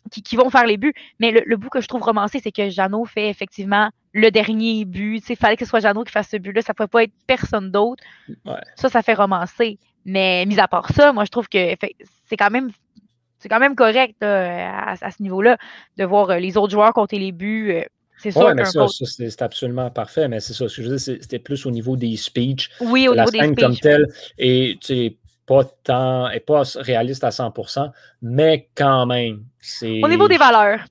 qui, vont faire les buts. Mais le, bout que je trouve romancé, c'est que Jeannot fait effectivement le dernier but. Il fallait que ce soit Jeannot qui fasse ce but-là. Ça ne pouvait pas être personne d'autre. Ça, ça fait romancer. Mais mis à part ça, moi, je trouve que c'est quand même. C'est quand même correct à, ce niveau-là de voir euh, les autres joueurs compter les buts. Euh, c'est sûr. mais ça, c'est absolument parfait, mais c'est ça. Ce que je veux dire, c'était plus au niveau des speeches. Oui, au niveau des speeches. comme tel. Et tu sais, pas tant, et pas réaliste à 100%, mais quand même, c'est. Au niveau des valeurs.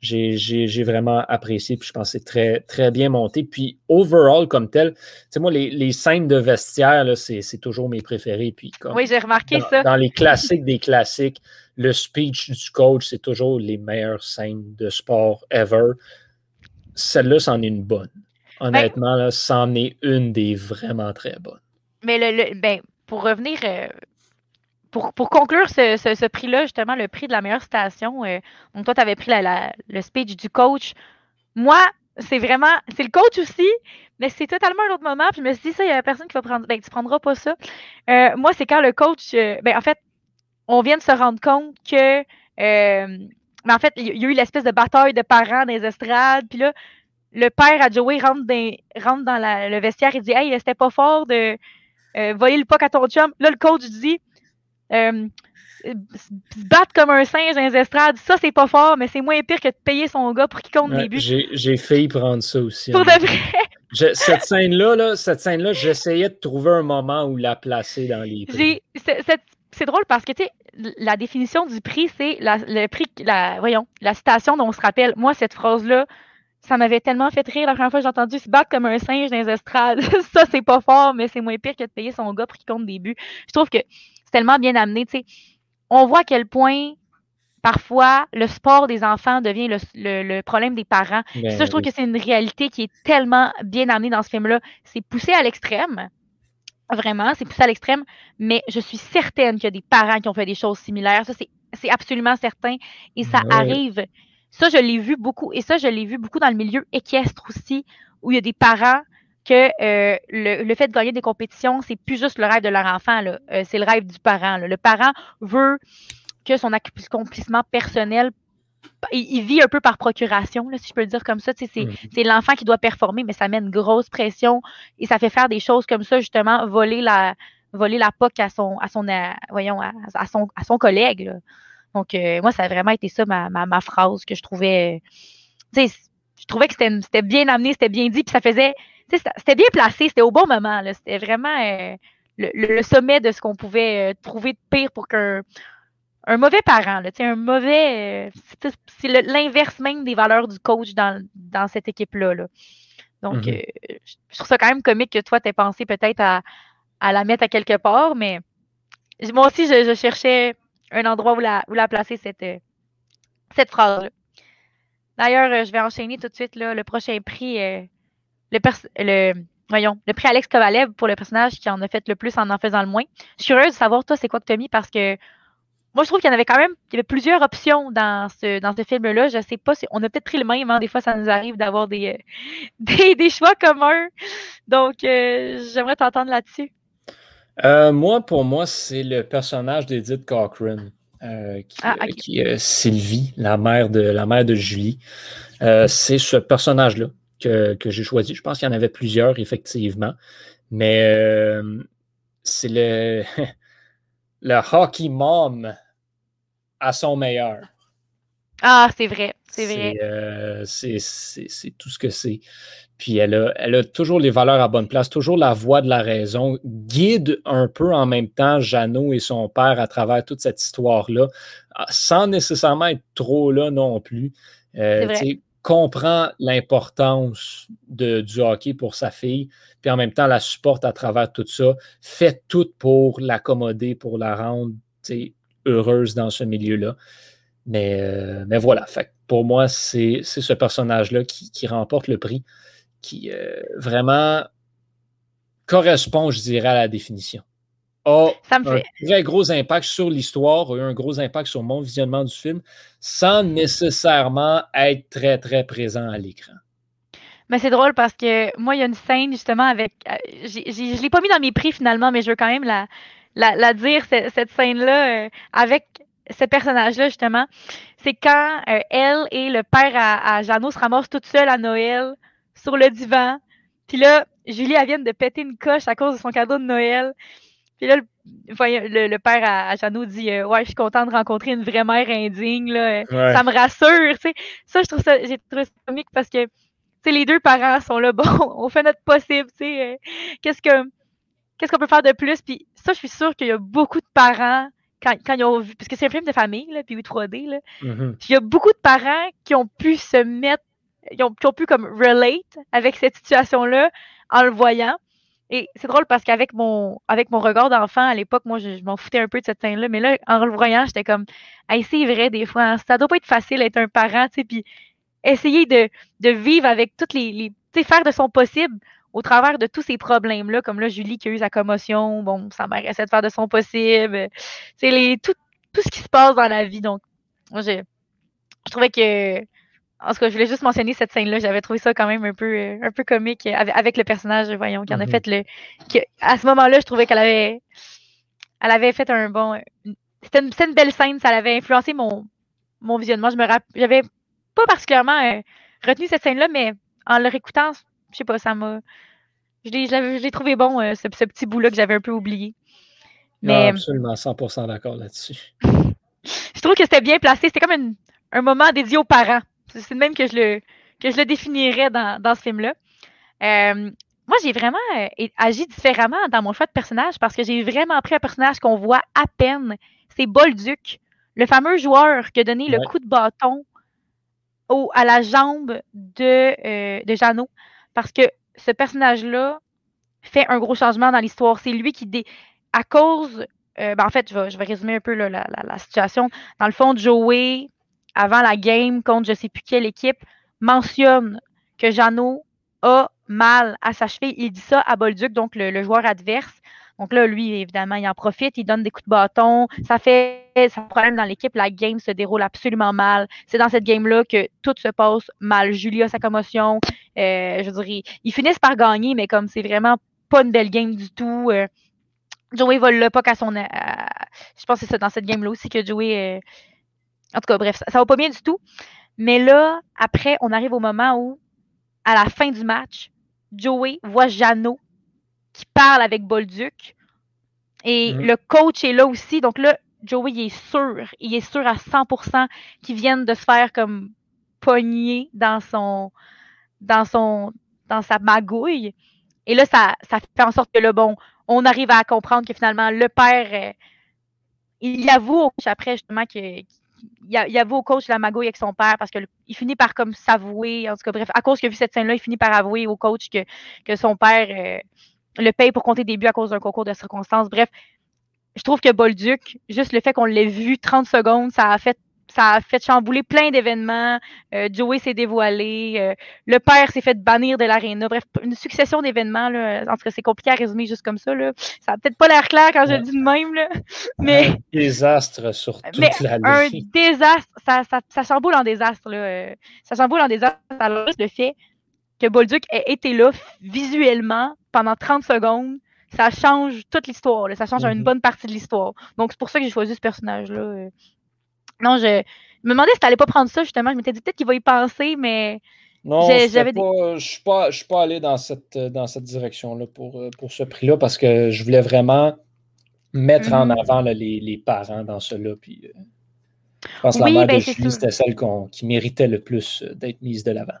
J'ai vraiment apprécié, puis je pense que c'est très, très bien monté. Puis, overall, comme tel, tu sais, moi, les, les, scènes de vestiaire, c'est toujours mes préférés. Puis, comme, oui, j'ai remarqué ça. Dans les classiques des classiques, le speech du coach, c'est toujours les meilleures scènes de sport ever. Celle-là, c'en est une bonne. Ben Honnêtement, c'en est une des vraiment très bonnes. Mais le, ben, pour revenir, euh, pour, conclure ce, prix-là, justement, le prix de la meilleure station, euh, donc toi, tu avais pris le speech du coach. Moi, c'est vraiment, c'est le coach aussi, mais c'est totalement un autre moment. Puis je me suis dit, ça, il n'y a personne qui va prendre, ben, tu prendras pas ça. Euh, moi, c'est quand le coach, ben, en fait, on vient de se rendre compte que, mais ben, en fait, il y a eu l'espèce de bataille de parents dans les estrades. Puis là, le père à Joey rentre dans, dans le vestiaire et dit Hey, c'était pas fort de, euh, voyez le puck à ton chum. Là, le coach dit euh, se battre comme un singe dans les estrades, ça, c'est pas fort, mais c'est moins pire que de payer son gars pour qu'il compte des buts. J'ai failli prendre ça aussi. Pour de vrai? cette scène-là, là, cette scène-là, j'essayais de trouver un moment où la placer dans les prix. C'est drôle parce que, tu sais, la définition du prix, c'est le prix, la, voyons, la citation dont on se rappelle. Moi, cette phrase-là, ça m'avait tellement fait rire la première fois que j'ai entendu se battre comme un singe dans les estrades. ça, c'est pas fort, mais c'est moins pire que de payer son gars pour qu'il compte des buts. Je trouve que c'est tellement bien amené. On voit à quel point parfois le sport des enfants devient le, problème des parents. Ben ça, je trouve que c'est une réalité qui est tellement bien amenée dans ce film-là. C'est poussé à l'extrême. Vraiment, c'est poussé à l'extrême, mais je suis certaine qu'il y a des parents qui ont fait des choses similaires. Ça, c'est absolument certain. Et ça arrive ça, je l'ai vu beaucoup. Et ça, je l'ai vu beaucoup dans le milieu équestre aussi, où il y a des parents que euh, le, fait de gagner des compétitions, c'est plus juste le rêve de leur enfant, euh, c'est le rêve du parent. Le parent veut que son accomplissement personnel, il, vit un peu par procuration, si je peux le dire comme ça. Mm. C'est l'enfant qui doit performer, mais ça met une grosse pression et ça fait faire des choses comme ça, justement, voler la, voler la POC à son, à son, voyons, à, son, à son collègue. Donc, euh, moi, ça a vraiment été ça ma, ma, phrase que je trouvais. je trouvais que c'était bien amené, c'était bien dit, puis ça faisait c'était bien placé, c'était au bon moment. C'était vraiment euh, le, sommet de ce qu'on pouvait euh, trouver de pire pour qu'un un mauvais parent, là, un mauvais. Euh, c'est l'inverse même des valeurs du coach dans, cette équipe-là. Donc, mm-hmm. je trouve ça quand même comique que toi, tu aies pensé peut-être à, la mettre à quelque part, mais moi aussi, je, cherchais un endroit où la, où la placer, cette, cette phrase-là. D'ailleurs, je vais enchaîner tout de suite là, le prochain prix le, le, voyons, le prix Alex Kovalev pour le personnage qui en a fait le plus en en faisant le moins. Je suis heureuse de savoir, toi, c'est quoi que tu as mis parce que moi, je trouve qu'il y en avait quand même, il y avait plusieurs options dans ce, dans ce film-là. Je sais pas si on a peut-être pris le même, hein. des fois, ça nous arrive d'avoir des, euh, des, choix communs. Donc, euh, j'aimerais t'entendre là-dessus. Euh, moi, pour moi, c'est le personnage d'Edith Cochrane. qui, ah, est Sylvie, la mère de, la mère de Julie. c'est ce personnage-là que, j'ai choisi. Je pense qu'il y en avait plusieurs, effectivement. Mais euh, c'est le, le hockey mom à son meilleur. Ah, c'est vrai, c'est vrai. Euh, c'est tout ce que c'est. Puis elle a, elle a toujours les valeurs à bonne place, toujours la voix de la raison, guide un peu en même temps Jeannot et son père à travers toute cette histoire-là, ah, sans nécessairement être trop là non plus. Euh, comprend l'importance du hockey pour sa fille, puis en même temps la supporte à travers tout ça, fait tout pour l'accommoder, pour la rendre heureuse dans ce milieu-là. Mais, euh, mais voilà, fait, pour moi, c'est ce personnage-là qui, remporte le prix, qui euh, vraiment correspond, je dirais, à la définition a un très gros impact sur l'histoire, a eu un gros impact sur mon visionnement du film, sans nécessairement être très, très présent à l'écran. Mais c'est drôle parce que moi, il y a une scène justement avec. Euh, je ne l'ai pas mis dans mes prix finalement, mais je veux quand même la, la, dire, cette, scène-là, euh, avec ce personnage-là, justement. C'est quand euh, elle et le père à, à Jeannot se ramassent toutes seules à Noël sur le divan. Puis là, Julie, elle vient de péter une coche à cause de son cadeau de Noël. Puis là, le, le, père à, Jeannot dit euh, Ouais, je suis content de rencontrer une vraie mère indigne. Là. Ça me rassure. sais. Ça, je trouve ça, j'ai trouvé ça comique parce que les deux parents sont là, bon, on fait notre possible. Euh, qu'est-ce que qu'est-ce qu'on peut faire de plus? Puis ça, je suis sûre qu'il y a beaucoup de parents, quand, quand ils ont vu, parce que c'est un film de famille, là, puis 3D, là, mm-hmm. il y a beaucoup de parents qui ont pu se mettre, qui ont, qui ont pu comme relate avec cette situation-là en le voyant. Et c'est drôle parce qu'avec mon, avec mon regard d'enfant à l'époque, moi, je, m'en foutais un peu de cette scène-là. Mais là, en le voyant, j'étais comme, hey, c'est vrai, des fois, hein, ça doit pas être facile d'être un parent, tu sais, puis essayer de, de, vivre avec toutes les, les tu sais, faire de son possible au travers de tous ces problèmes-là, comme là, Julie qui a eu sa commotion, bon, sa mère essaie de faire de son possible, c'est les, tout, tout ce qui se passe dans la vie. Donc, moi, je, je trouvais que en tout cas, je voulais juste mentionner cette scène-là. J'avais trouvé ça quand même un peu, euh, un peu comique avec, le personnage, voyons, qui en a mhm. fait le. à ce moment-là, je trouvais qu'elle avait, elle avait fait un bon. C'était une, belle scène, ça avait influencé mon, mon visionnement. Je me j'avais pas particulièrement euh, retenu cette scène-là, mais en le réécoutant, je sais pas, ça m'a. Je l'ai trouvé bon, euh, ce, petit bout-là que j'avais un peu oublié. Mais, absolument 100% d'accord là-dessus. je trouve que c'était bien placé. C'était comme un moment dédié aux parents. C'est même que je le, que je le définirais dans, dans ce film-là. Euh, moi, j'ai vraiment euh, agi différemment dans mon choix de personnage parce que j'ai vraiment pris un personnage qu'on voit à peine. C'est Bolduc, le fameux joueur qui a donné le coup de bâton au, à la jambe de, euh, de Jeannot. Parce que ce personnage-là fait un gros changement dans l'histoire. C'est lui qui, dé... à cause, ben, en fait, je vais, résumer un peu la, situation. Dans le fond, Joey, avant la game contre je ne sais plus quelle équipe, mentionne que Jeannot a mal à sa cheville. Il dit ça à Bolduc, donc le, joueur adverse. Donc là, lui, évidemment, il en profite, il donne des coups de bâton. Ça fait ça problème dans l'équipe. La game se déroule absolument mal. C'est dans cette game-là que tout se passe mal. Julia, sa commotion. Euh, je dirais, ils finissent par gagner, mais comme c'est vraiment pas une belle game du tout. Euh, Joey vole le pas à son. je pense que c'est ça dans cette game-là aussi que Joey. Euh, en tout cas, bref, ça, ça va pas bien du tout. Mais là, après, on arrive au moment où, à la fin du match, Joey voit Jeannot qui parle avec Bolduc. Et mm-hmm. le coach est là aussi. Donc là, Joey il est sûr, il est sûr à 100% qu'ils viennent de se faire comme pogner dans son, dans son, dans sa magouille. Et là, ça, ça fait en sorte que le bon, on arrive à comprendre que finalement, le père, euh, il avoue au coach après justement qu'il il avoue au coach la magouille avec son père parce qu'il finit par comme s'avouer. En tout cas, bref, à cause qu'il a vu cette scène-là, il finit par avouer au coach que, que son père euh, le paye pour compter des buts à cause d'un concours de circonstances. Bref, je trouve que Bolduc, juste le fait qu'on l'ait vu 30 secondes, ça a fait ça a fait chambouler plein d'événements. Euh, Joey s'est dévoilé. Euh, le père s'est fait bannir de l'aréna. Bref, une succession d'événements. En tout cas, c'est compliqué à résumer juste comme ça. Là. Ça n'a peut-être pas l'air clair quand je le dis de même. Là. Mais, un désastre sur toute la Un désastre. Ça, ça, ça, chamboule en désastre. Là. Ça chamboule en désastre. Alors, le fait que Bolduc ait été là visuellement pendant 30 secondes, ça change toute l'histoire. Ça change une mhm. bonne partie de l'histoire. Donc, c'est pour ça que j'ai choisi ce personnage-là. Euh. Non, je, me demandais si tu n'allais pas prendre ça, justement. Je m'étais dit peut-être qu'il va y penser, mais. Non, j'avais je ne suis, pas, allé dans cette, dans cette direction-là pour, euh, pour ce prix-là parce que je voulais vraiment mettre en mhm. avant les, les, parents dans cela. Puis, euh, je pense que la mère ben, de Julie, c'était celle qui méritait le plus d'être mise de l'avant.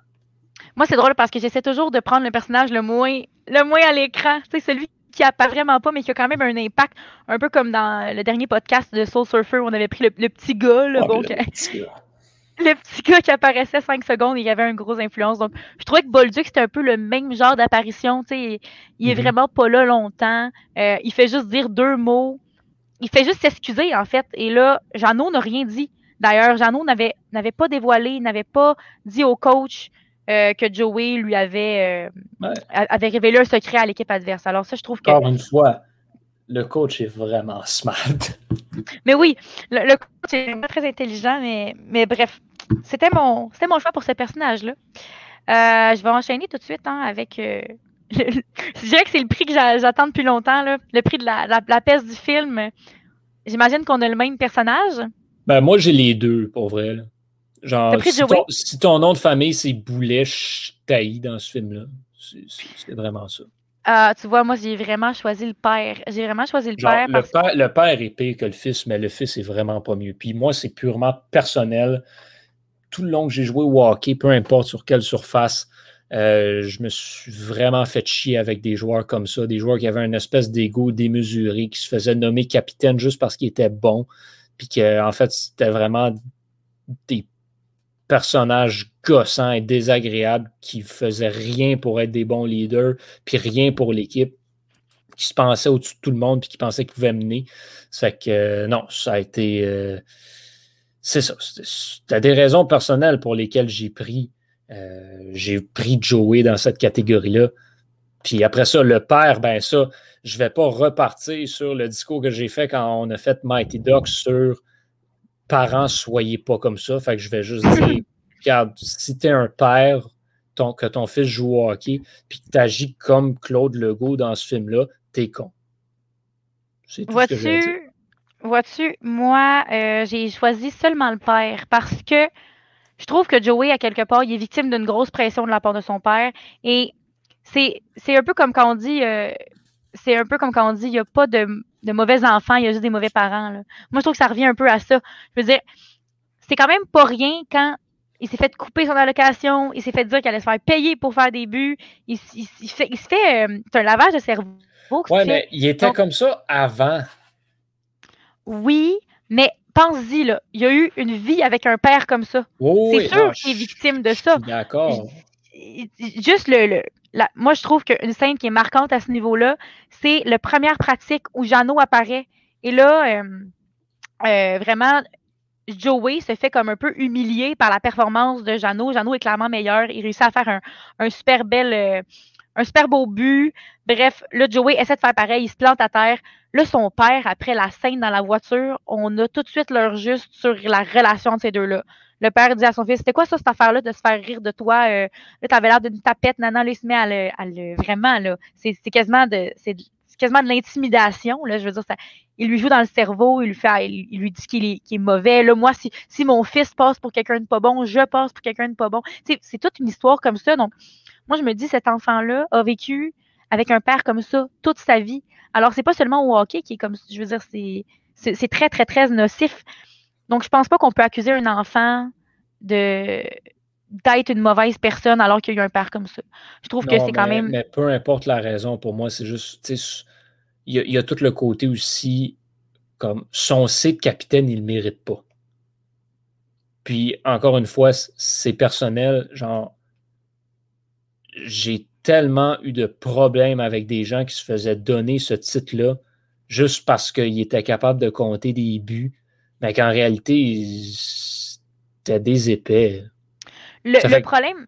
Moi, c'est drôle parce que j'essaie toujours de prendre le personnage le moins, le moins à l'écran. Sais, celui qui apparaît vraiment pas, mais qui a quand même un impact, un peu comme dans le dernier podcast de Soul Surfer où on avait pris le, petit gars. le, petit gars. qui apparaissait 5 secondes et il avait une grosse influence. Donc, je trouvais que Bolduc, c'était un peu le même genre d'apparition. Il est mm-hmm. vraiment pas là longtemps. Euh, il fait juste dire deux mots. Il fait juste s'excuser, en fait. Et là, Jeannot n'a rien dit. D'ailleurs, Jeannot n'avait pas dévoilé, n'avait pas dit au coach euh, que Joey lui avait, euh, avait révélé un secret à l'équipe adverse. Alors ça, je trouve que... Encore une fois, le coach est vraiment smart. Mais oui, le, coach est vraiment très intelligent, mais, mais bref, c'était mon, mon choix pour ce personnage-là. Euh, je vais enchaîner tout de suite hein, avec... je dirais que c'est le prix que j'attends depuis longtemps, là, le prix de la, la, la peste du film. J'imagine qu'on a le même personnage. Ben, moi, j'ai les deux, pour vrai. Là. Genre, si ton, nom de famille, c'est Boulet, taillis dans ce film-là. C'est vraiment ça. Ah, tu vois, moi, j'ai vraiment choisi le père. J'ai vraiment choisi le père. Le, père le père est pire que le fils, mais le fils est vraiment pas mieux. Puis moi, c'est purement personnel. Tout le long que j'ai joué au hockey, peu importe sur quelle surface, euh, je me suis vraiment fait chier avec des joueurs comme ça, des joueurs qui avaient une espèce d'ego démesuré, qui se faisaient nommer capitaine juste parce qu'ils étaient bons, puis qu'en en fait, c'était vraiment des personnages gossants et désagréables qui faisaient rien pour être des bons leaders, puis rien pour l'équipe, qui se pensaient au-dessus de tout le monde, puis qui pensaient qu'ils pouvaient mener. Ça que euh, non, ça a été. Euh, c'est ça. Tu des raisons personnelles pour lesquelles j'ai pris. Euh, j'ai pris Joey dans cette catégorie-là. Puis après ça, le père, ben ça, je vais pas repartir sur le discours que j'ai fait quand on a fait Mighty Ducks sur parents, soyez pas comme ça. Fait que je vais juste dire, regarde, si tu es un père, ton, que ton fils joue au hockey, puis que tu agis comme Claude Legault dans ce film-là, t'es con. Vois-tu, vois-tu, moi, euh, j'ai choisi seulement le père parce que je trouve que Joey, à quelque part, il est victime d'une grosse pression de la part de son père. Et c'est, un peu comme quand on dit, euh, c'est un peu comme quand on dit, il n'y a pas de, de mauvais enfants, il y a juste des mauvais parents. Moi, je trouve que ça revient un peu à ça. Je veux dire, c'est quand même pas rien quand il s'est fait couper son allocation, il s'est fait dire qu'il allait se faire payer pour faire des buts. Il, se fait, euh, un lavage de cerveau. Oui, mais il était comme ça avant. Oui, mais pense-y, là, il y a eu une vie avec un père comme ça. c'est sûr qu'il est victime de ça. D'accord. Juste le, moi, je trouve qu'une scène qui est marquante à ce niveau-là, c'est la première pratique où Jeannot apparaît. Et là, euh, euh, vraiment, Joey se fait comme un peu humilié par la performance de Jeannot. Jeannot est clairement meilleur. Il réussit à faire un, super bel. Euh, un super beau but. Bref, là, Joey essaie de faire pareil, il se plante à terre. Là, son père, après la scène dans la voiture, on a tout de suite leur juste sur la relation de ces deux-là. Le père dit à son fils, c'était quoi ça, cette affaire-là, de se faire rire de toi? Euh, là, t'avais l'air d'une tapette, nanan, là, il se met à le, vraiment, là, c'est quasiment de, c'est quasiment de l'intimidation, là, je veux dire, ça, il lui joue dans le cerveau, il lui fait, il, lui dit qu'il est, est, mauvais. Là, moi, si, si mon fils passe pour quelqu'un de pas bon, je passe pour quelqu'un de pas bon. C'est toute une histoire comme ça. Donc, moi, je me dis, cet enfant-là a vécu avec un père comme ça toute sa vie. Alors, c'est pas seulement au hockey qui est comme, je veux dire, c'est très, très, très nocif. Donc, je pense pas qu'on peut accuser un enfant de d'être une mauvaise personne alors qu'il y a eu un père comme ça. Je trouve que c'est quand même. Mais peu importe la raison, pour moi, c'est juste. Il y, a tout le côté aussi, comme son C de capitaine, il ne le mérite pas. Puis, encore une fois, c'est personnel. Genre, j'ai tellement eu de problèmes avec des gens qui se faisaient donner ce titre-là juste parce qu'ils étaient capables de compter des buts, mais qu'en réalité, c'était des épais. Le, problème,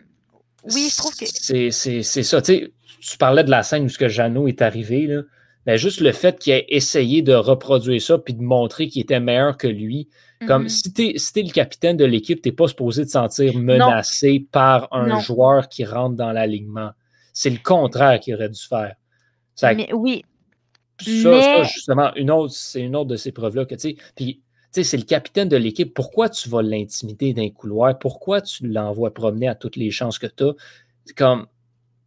oui, je trouve que. C'est ça. Tu, tu parlais de la scène où ce que Jeannot est arrivé. Là. Ben, juste le fait qu'il ait essayé de reproduire ça puis de montrer qu'il était meilleur que lui. Comme mm-hmm. si tu es, le capitaine de l'équipe, tu n'es pas supposé te sentir menacé par un joueur qui rentre dans l'alignement. C'est le contraire qu'il aurait dû faire. Mais, oui. Ça, justement, une autre, c'est une autre de ces preuves-là que tu sais. Puis c'est le capitaine de l'équipe. Pourquoi tu vas l'intimider d'un couloir? Pourquoi tu l'envoies promener à toutes les chances que tu as? Comme,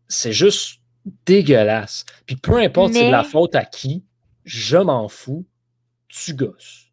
c'est juste dégueulasse. Puis peu importe c'est de la faute à qui, je m'en fous, tu gosses.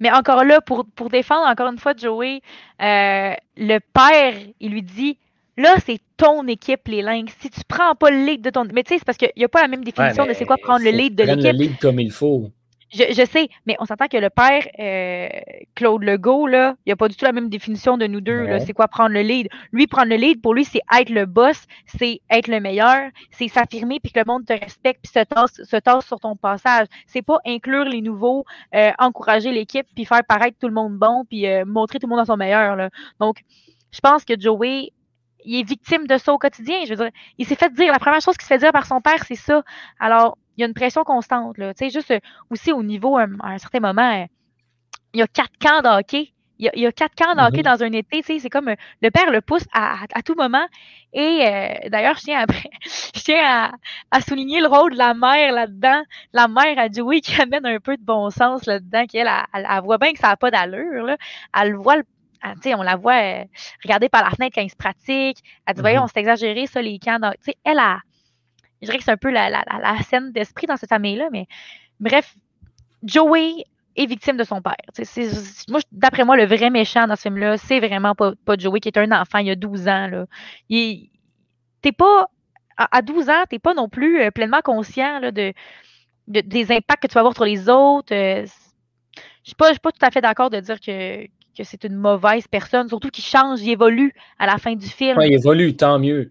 Mais encore là, pour, pour défendre encore une fois Joey, euh, le père, il lui dit Là, c'est ton équipe, les Lynx. Si tu prends pas le lead de ton. Mais tu sais, c'est parce qu'il n'y a pas la même définition de c'est quoi prendre le lead de l'équipe. le lead comme il faut. Je, sais, mais on s'entend que le père, euh, Claude Legault, là, il n'y a pas du tout la même définition de nous deux. C'est quoi prendre le lead? Lui, prendre le lead, pour lui, c'est être le boss, c'est être le meilleur, c'est s'affirmer puis que le monde te respecte puis se tasse, se tasse sur ton passage. C'est pas inclure les nouveaux, euh, encourager l'équipe puis faire paraître tout le monde bon puis euh, montrer tout le monde dans son meilleur. Là. Donc, je pense que Joey, il est victime de ça au quotidien. Je veux dire, il s'est fait dire, la première chose qu'il se fait dire par son père, c'est ça. Alors, il y a une pression constante. Là. Tu sais, juste euh, aussi au niveau, euh, à un certain moment, euh, il y a quatre camps de hockey. Il y a, quatre camps de hockey mm-hmm. dans un été. Tu sais, c'est comme le père le pousse à, à, tout moment. Et d'ailleurs, je tiens, à, je tiens à, souligner le rôle de la mère là-dedans. La mère à Joey qui amène un peu de bon sens là-dedans, qui elle, elle, voit bien que ça n'a pas d'allure. Là. Elle voit le sais, on la voit regarder par la fenêtre quand il se pratique. Elle dit, voyons, mm-hmm. on s'est exagéré, ça, les camps. sais, elle a, je dirais que c'est un peu la, scène d'esprit dans cette famille-là, mais bref, Joey est victime de son père. moi, d'après moi, le vrai méchant dans ce film-là, c'est vraiment pas, Joey qui est un enfant il y a 12 ans. Pas, à, 12 ans, t'es pas non plus euh, pleinement conscient de, des impacts que tu vas avoir sur les autres. Euh, je suis pas, tout à fait d'accord de dire que, c'est une mauvaise personne, surtout qu'il change, il évolue à la fin du film. Il évolue, tant mieux.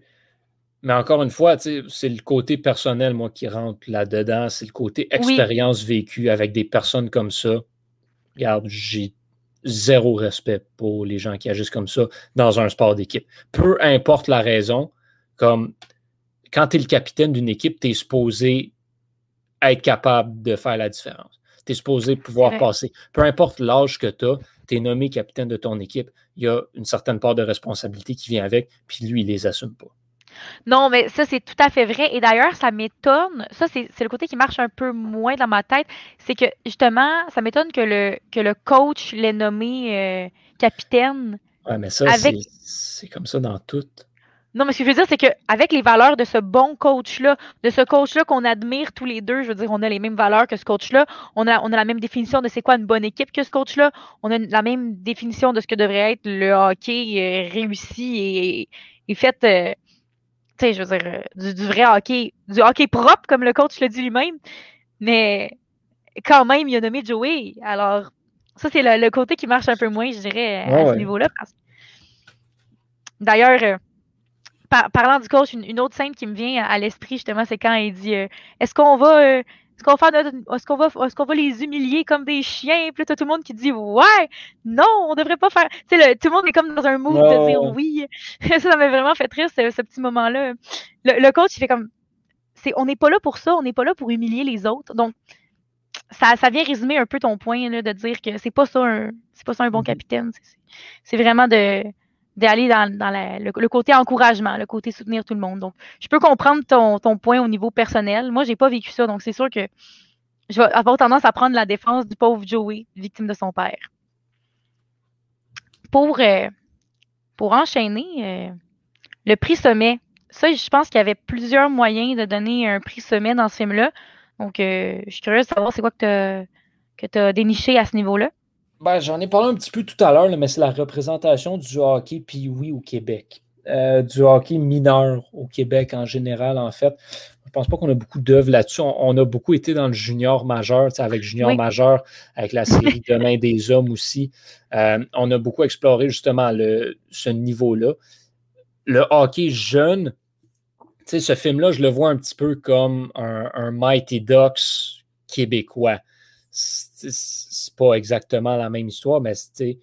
Mais encore une fois, c'est le côté personnel, moi, qui rentre là-dedans. C'est le côté expérience vécue avec des personnes comme ça. Regarde, j'ai zéro respect pour les gens qui agissent comme ça dans un sport d'équipe. Peu importe la raison, comme quand tu es le capitaine d'une équipe, tu es supposé être capable de faire la différence. Tu es supposé pouvoir passer. Peu importe l'âge que tu as, tu es nommé capitaine de ton équipe, il y a une certaine part de responsabilité qui vient avec, puis lui, il les assume pas. Non, mais ça, c'est tout à fait vrai. Et d'ailleurs, ça m'étonne. Ça, c'est le côté qui marche un peu moins dans ma tête. C'est que, justement, ça m'étonne que le, que le coach l'ait nommé euh, capitaine. Ouais, mais ça, c'est comme ça dans tout. Non, mais ce que je veux dire, c'est qu'avec les valeurs de ce bon coach-là, de ce coach-là qu'on admire tous les deux, je veux dire, on a les mêmes valeurs que ce coach-là, on a, on a la même définition de c'est quoi une bonne équipe que ce coach-là, on a la même définition de ce que devrait être le hockey euh, réussi et, et fait euh, je veux dire, euh, du, vrai hockey, du hockey propre, comme le coach le dit lui-même. Mais quand même, il a nommé Joey. Alors, ça, c'est le, côté qui marche un peu moins, je dirais, à ce niveau-là. D'ailleurs, euh, parlant du coach, une, autre scène qui me vient à, l'esprit, justement, c'est quand il dit euh, Est-ce qu'on va Est-ce qu'on va, est qu'on va, est qu'on va les humilier comme des chiens? Puis là, tout le monde qui dit Ouais, non, on devrait pas faire. Tu sais, tout le monde est comme dans un mood de dire oui. ça m'a vraiment fait triste, ce, petit moment-là. Le, coach, il fait comme On n'est pas là pour ça, on n'est pas là pour humilier les autres. Donc, ça, ça vient résumer un peu ton point là, de dire que c'est pas ça un, c'est pas ça un bon mm-hmm. capitaine. C'est, vraiment de d'aller dans, le, côté encouragement, le côté soutenir tout le monde. Donc, je peux comprendre ton, point au niveau personnel. Moi, j'ai pas vécu ça, donc c'est sûr que je vais avoir tendance à prendre la défense du pauvre Joey, victime de son père. Pour, euh, pour enchaîner, euh, le prix sommet. Ça, je pense qu'il y avait plusieurs moyens de donner un prix sommet dans ce film-là. Donc, euh, je suis curieuse de savoir c'est quoi que tu as déniché à ce niveau-là. Ben, J'en ai parlé un petit peu tout à l'heure, mais c'est la représentation du hockey puis oui au Québec. Euh, du hockey mineur au Québec en général, en fait. Je pense pas qu'on a beaucoup d'œuvres là-dessus. On, a beaucoup été dans le junior majeur, avec junior majeur, avec la série Demain des hommes aussi. Euh, on a beaucoup exploré justement le, ce niveau-là. Le hockey jeune, ce film-là, je le vois un petit peu comme un, un Mighty Ducks québécois c'est pas exactement la même histoire, mais c'est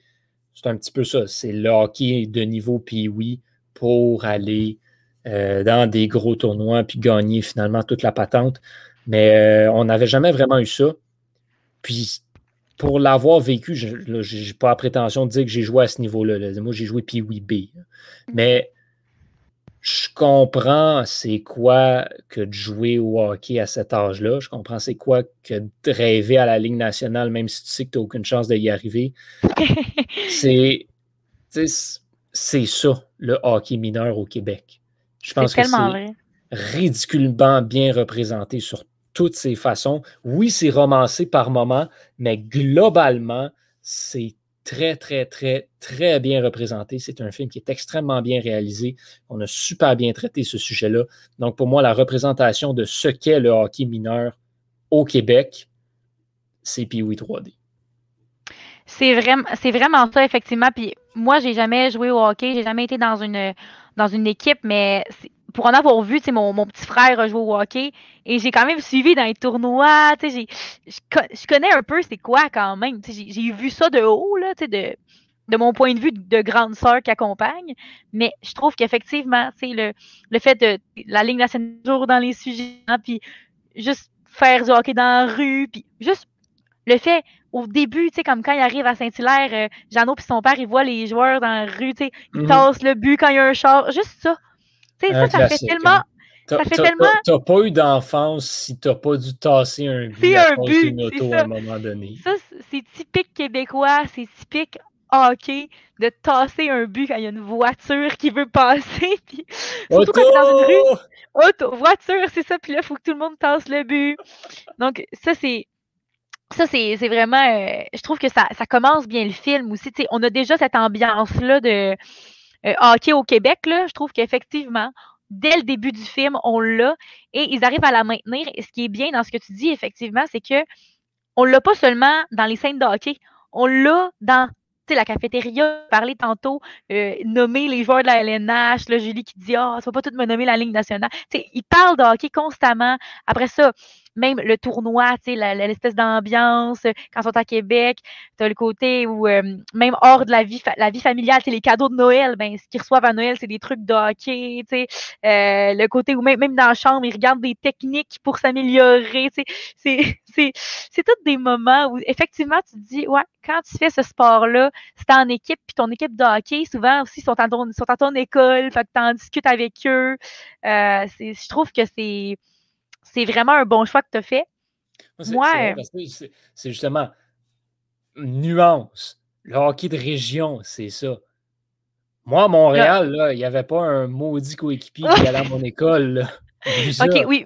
un petit peu ça. C'est le hockey de niveau puis oui pour aller euh, dans des gros tournois puis gagner finalement toute la patente. Mais euh, on n'avait jamais vraiment eu ça. Puis pour l'avoir vécu, je n'ai pas la prétention de dire que j'ai joué à ce niveau-là. Moi, j'ai joué puis oui B. Mm. Mais je comprends c'est quoi que de jouer au hockey à cet âge-là. Je comprends c'est quoi que de rêver à la Ligue nationale, même si tu sais que tu n'as aucune chance d'y arriver. c'est c'est ça, le hockey mineur au Québec. Je pense que c'est ridiculement bien représenté sur toutes ces façons. Oui, c'est romancé par moments, mais globalement, c'est très, très, très, très bien représenté. C'est un film qui est extrêmement bien réalisé. On a super bien traité ce sujet-là. Donc, pour moi, la représentation de ce qu'est le hockey mineur au Québec, c'est Pee-Wee 3D. C'est vraiment, c'est vraiment ça, effectivement. Puis moi, j'ai jamais joué au hockey, j'ai jamais été dans une, dans une équipe, mais pour en avoir vu, mon, mon petit frère jouer au hockey et j'ai quand même suivi dans les tournois. Je, je connais un peu c'est quoi quand même. J'ai vu ça de haut, là, de, de mon point de vue de grande sœur qui accompagne. Mais je trouve qu'effectivement, le, le fait de la Ligue nationale dans les sujets, hein, puis juste faire du hockey dans la rue, puis juste le fait au début, tu sais, comme quand il arrive à Saint-Hilaire, euh, Jeannot puis son père, il voit les joueurs dans la rue, tu sais, ils mm-hmm. tassent le but quand il y a un char. Juste ça. Tu sais, ça, ça fait tellement. Hein. Ça fait tellement. T'as pas eu d'enfance si t'as pas dû tasser un but, à un but auto à un moment donné. Ça, c'est typique québécois, c'est typique hockey de tasser un but quand il y a une voiture qui veut passer. Puis, surtout quand t'es dans une rue. Auto, voiture, c'est ça. Puis là, il faut que tout le monde tasse le but. Donc, ça, c'est. Ça, c'est vraiment. Euh, je trouve que ça, ça commence bien le film aussi. sais, on a déjà cette ambiance-là de euh, hockey au Québec, je trouve qu'effectivement, dès le début du film, on l'a et ils arrivent à la maintenir. Et ce qui est bien dans ce que tu dis, effectivement, c'est que on l'a pas seulement dans les scènes de hockey, on l'a dans la cafétéria, parler tantôt, euh, nommer les joueurs de la LNH, là, Julie qui dit Ah, oh, ça va pas tout me nommer la Ligue nationale. sais, ils parlent de hockey constamment. Après ça, même le tournoi, l'espèce d'ambiance, euh, quand ils sont à Québec, tu as le côté où, euh, même hors de la vie, la vie familiale, les cadeaux de Noël, ben, ce qu'ils reçoivent à Noël, c'est des trucs de hockey, euh, le côté où même, même dans la chambre, ils regardent des techniques pour s'améliorer, c'est toutes des moments où, effectivement, tu te dis, ouais, quand tu fais ce sport-là, c'est en équipe, puis ton équipe de hockey, souvent aussi, sont à ton, sont à ton école, fait que tu en discutes avec eux. Euh, je trouve que c'est c'est vraiment un bon choix que tu as fait. Moi, c'est justement nuance. Le hockey de région, c'est ça. Moi, à Montréal, là, il n'y avait pas un maudit coéquipier qui allait à mon école. OK, oui.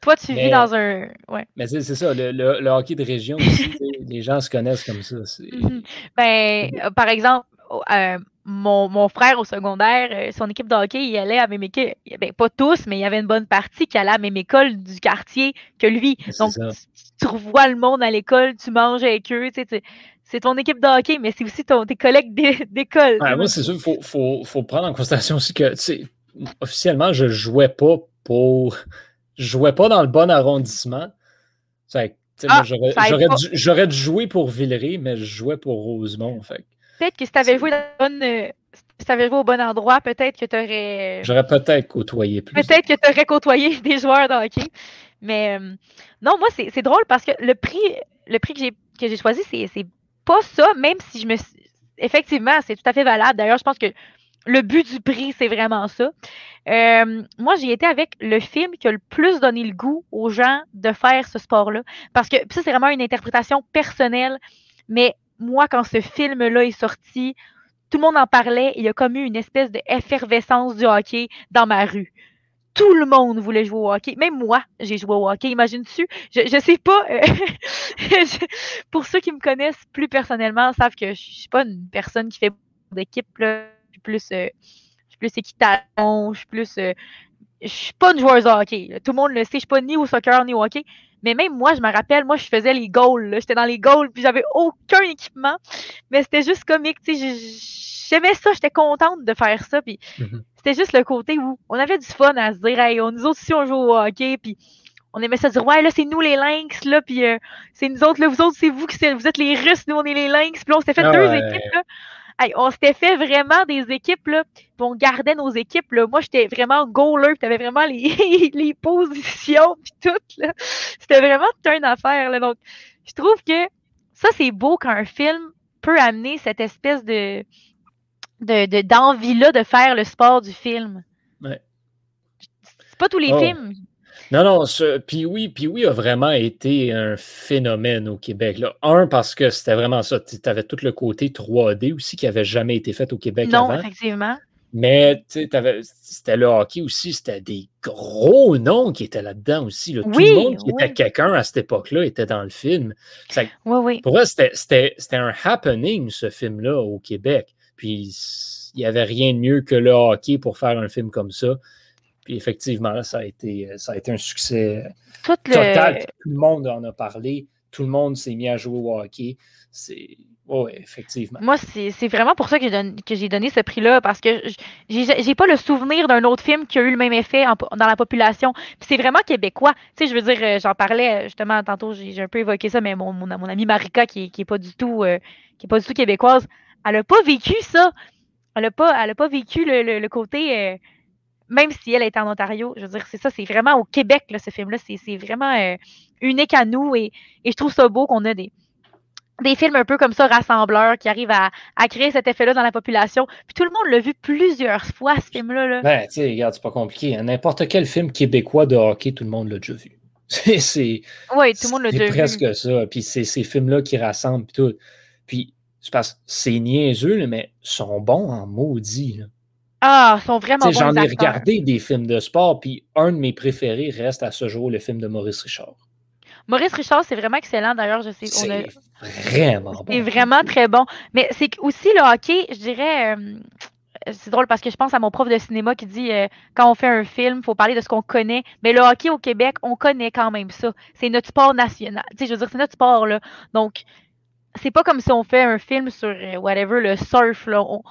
Toi, tu vis dans un. Ouais. Mais c'est ça, le, hockey de région aussi, les gens se connaissent comme ça. Ben, euh, par exemple, euh, mon, frère au secondaire, euh, son équipe de hockey, il allait à la même école. Ben, pas tous, mais il y avait une bonne partie qui allait à la même école du quartier que lui. Donc, tu, revois le monde à l'école, tu manges avec eux. c'est ton équipe de hockey, mais c'est aussi ton, tes collègues d'école. moi, c'est sûr, il faut, prendre en considération aussi que, officiellement, je jouais pas pour. Je jouais pas dans le bon arrondissement. ah, j'aurais dû, jouer pour Villeray, mais je jouais pour Rosemont. Peut-être que si tu avais joué euh, joué au bon endroit, peut-être que tu aurais. Euh, j'aurais peut-être côtoyé plus. Peut-être que tu aurais côtoyé des joueurs de hockey. Mais euh, non, moi, c'est drôle parce que le prix, le prix que j'ai choisi, c'est pas ça, même si je me. Effectivement, c'est tout à fait valable. D'ailleurs, je pense que le but du prix, c'est vraiment ça. Euh, moi, j'ai été avec le film qui a le plus donné le goût aux gens de faire ce sport-là. Parce que ça, c'est vraiment une interprétation personnelle. Mais moi, quand ce film-là est sorti, tout le monde en parlait. Il y a comme eu une espèce d'effervescence du hockey dans ma rue. Tout le monde voulait jouer au hockey. Même moi, j'ai joué au hockey. Imagine-tu? Je, je sais pas. Euh, pour ceux qui me connaissent plus personnellement, savent que je suis pas une personne qui fait d'équipe plus, euh, je suis plus équitation, je suis plus. Euh, je suis pas une joueuse de hockey. Tout le monde le sait, je suis pas ni au soccer ni au hockey. Mais même moi, je me rappelle, moi, je faisais les goals. J'étais dans les goals, puis j'avais aucun équipement. Mais c'était juste comique. J'aimais ça, j'étais contente de faire ça. Puis mm-hmm. c'était juste le côté où on avait du fun à se dire, hey, on, nous autres aussi, on joue au hockey. Puis on aimait ça dire, ouais, là, c'est nous les Lynx, là, puis euh, c'est nous autres, là, vous autres, c'est vous qui vous êtes les Russes, nous, on est les Lynx. Puis là, on s'était fait ah deux équipes, là on s'était fait vraiment des équipes, là, puis on gardait nos équipes. Là. Moi, j'étais vraiment goaler, tu avais vraiment les, les positions, puis tout. C'était vraiment toute une affaire. Là. Donc, je trouve que ça, c'est beau quand un film peut amener cette espèce de d'envie-là de, faire le sport du film. Ouais. C'est pas tous les oh. films non, non, puis oui, puis oui a vraiment été un phénomène au Québec. Là. Un, parce que c'était vraiment ça. Tu avais tout le côté 3D aussi qui n'avait jamais été fait au Québec non, avant. Non, effectivement. Mais c'était le hockey aussi, c'était des gros noms qui étaient là-dedans aussi. Tout le monde qui était quelqu'un à cette époque-là était dans le film. oui, oui. Pour eux, c'était un happening, ce film-là, au Québec. Puis il n'y avait rien de mieux que le hockey pour faire un film comme ça. Puis effectivement, ça a été, ça a été un succès total. Tout le monde en a parlé. Tout le monde s'est mis à jouer au hockey. C'est. Oui, effectivement. Moi, c'est vraiment pour ça que j'ai donné, ce prix-là, parce que j'ai pas le souvenir d'un autre film qui a eu le même effet dans la population. c'est vraiment québécois. Tu sais, je veux dire, euh, j'en parlais euh, justement tantôt, j'ai un peu évoqué ça, mais mon, mon, amie Marika, qui, qui est pas du tout euh, qui est pas du tout québécoise, elle a pas vécu ça. Elle a pas, elle a pas vécu le, côté même si elle est en Ontario, je veux dire, c'est ça, c'est vraiment au Québec, là, ce film-là. C'est vraiment euh, unique à nous et, je trouve ça beau qu'on a des, des films un peu comme ça, rassembleurs, qui arrivent à, créer cet effet-là dans la population. Puis tout le monde l'a vu plusieurs fois, ce film-là. Là. Ben, tu sais, regarde, c'est pas compliqué. Hein. N'importe quel film québécois de hockey, tout le monde l'a déjà vu. c'est. Oui, tout le monde l'a déjà vu. C'est presque ça. Puis c'est ces films-là qui rassemblent, puis tout. Puis, c'est niaiseux, mais sont bons en maudit. Là. Ah, ils sont vraiment bons. J'en ai regardé des films de sport, puis un de mes préférés reste à ce jour le film de Maurice Richard. Maurice Richard, c'est vraiment excellent. D'ailleurs, je sais. C'est vraiment bon. C'est vraiment très bon. Mais c'est aussi le hockey, je dirais. Euh, c'est drôle parce que je pense à mon prof de cinéma qui dit euh, quand on fait un film, il faut parler de ce qu'on connaît. Mais le hockey au Québec, on connaît quand même ça. C'est notre sport national. Tu sais, je veux dire, c'est notre sport, là. Donc, c'est pas comme si on fait un film sur euh, whatever, le surf, là on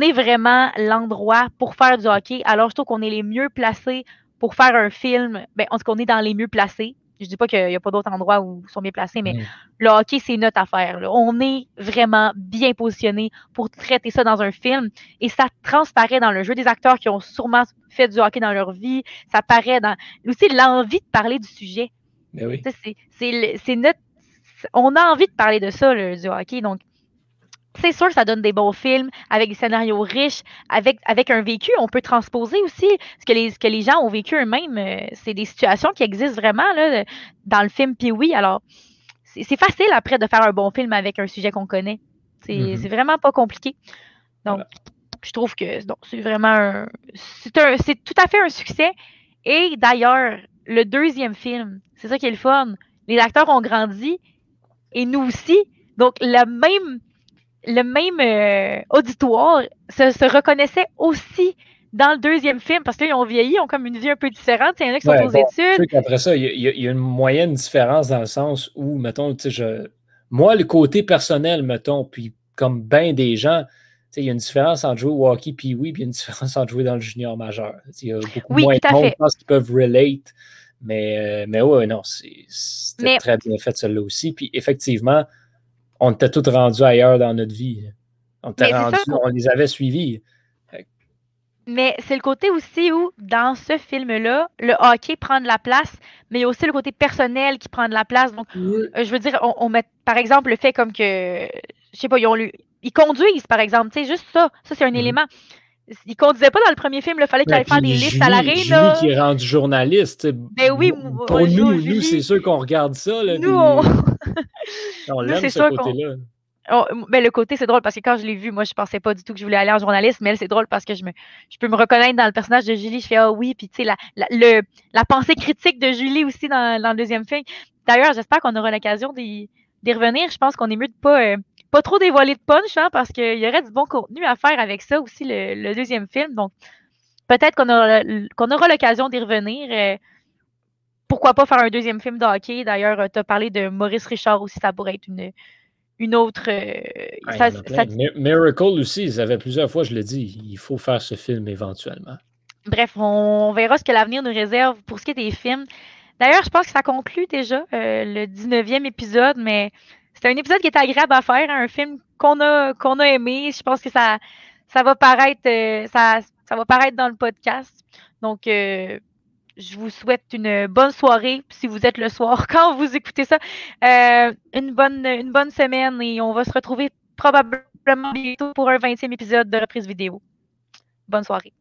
est vraiment l'endroit pour faire du hockey. Alors, je trouve qu'on est les mieux placés pour faire un film. Ben, en tout cas, on est dans les mieux placés. Je dis pas qu'il n'y a pas d'autres endroits où ils sont bien placés, mais mm. le hockey, c'est notre affaire. On est vraiment bien positionné pour traiter ça dans un film et ça transparaît dans le jeu des acteurs qui ont sûrement fait du hockey dans leur vie. Ça paraît dans aussi l'envie de parler du sujet. Ben oui. C'est notre. On a envie de parler de ça, du hockey. Donc, c'est sûr que ça donne des bons films avec des scénarios riches, avec, avec un vécu. On peut transposer aussi ce que les, que les gens ont vécu eux-mêmes. Euh, c'est des situations qui existent vraiment là, dans le film. Puis oui, alors, c'est facile après de faire un bon film avec un sujet qu'on connaît. C'est mm-hmm. vraiment pas compliqué. Donc, je trouve que c'est vraiment C'est tout à fait un succès. Et d'ailleurs, le deuxième film, c'est ça qui est le fun. Les acteurs ont grandi et nous aussi. Donc, le même le même euh, auditoire se, reconnaissait aussi dans le deuxième film, parce qu'ils ont vieilli, ils ont comme une vie un peu différente. Il y en a qui sont aux études. Après ça, il y, a, une moyenne différence dans le sens où, mettons, je, moi, le côté personnel, mettons, puis comme bien des gens, il y a une différence entre jouer au hockey puis oui, puis il y a une différence entre jouer dans le junior majeur. Il y a beaucoup moins de monde, qui peuvent relate. Mais, mais ouais, non, c'était très bien fait, celle-là aussi. Puis effectivement, on était tous rendus ailleurs dans notre vie. On, on les avait suivis. Mais c'est le côté aussi où, dans ce film-là, le hockey prend de la place, mais il y a aussi le côté personnel qui prend de la place. Donc, euh, je veux dire, on, met, par exemple, le fait comme que, je sais pas, ils ont lu, ils conduisent, par exemple, tu sais, juste ça, ça c'est un mm-hmm. élément. Ils conduisaient pas dans le premier film, il fallait qu'il aille faire des listes à l'arrêt. Julie qui est rendu journaliste. Ben oui, pour nous, nous c'est sûr qu'on regarde ça. Là, nous, on, on l'aime ce côté-là. Oh, ben, le côté, c'est drôle parce que quand je l'ai vu, moi, je pensais pas du tout que je voulais aller en journaliste, mais c'est drôle parce que je, me, je peux me reconnaître dans le personnage de Julie. Je fais, ah oui, puis tu sais, la, la, le, la pensée critique de Julie aussi dans, dans le deuxième film. D'ailleurs, j'espère qu'on aura l'occasion d'y revenir. Je pense qu'on est mieux de pas, euh, pas trop dévoiler de punch, hein, parce qu'il y aurait du bon contenu à faire avec ça aussi, le, le deuxième film. Donc, peut-être qu'on aura, qu'on aura l'occasion d'y revenir. Euh, pourquoi pas faire un deuxième film de hockey? D'ailleurs, tu as parlé de Maurice Richard aussi, ça pourrait être une une autre. Euh, Miracle aussi, ils avaient plusieurs fois, je l'ai dit, il faut faire ce film éventuellement. Bref, on verra ce que l'avenir nous réserve pour ce qui est des films. D'ailleurs, je pense que ça conclut déjà euh, le 19e épisode, mais c'est un épisode qui est agréable à faire, un film qu'on a, qu'on a aimé. Je pense que ça, ça va paraître euh, ça, ça va paraître dans le podcast. Donc, je vous souhaite une bonne soirée si vous êtes le soir quand vous écoutez ça. Euh, une, bonne, une bonne semaine et on va se retrouver probablement bientôt pour un 20e épisode de reprise vidéo. Bonne soirée.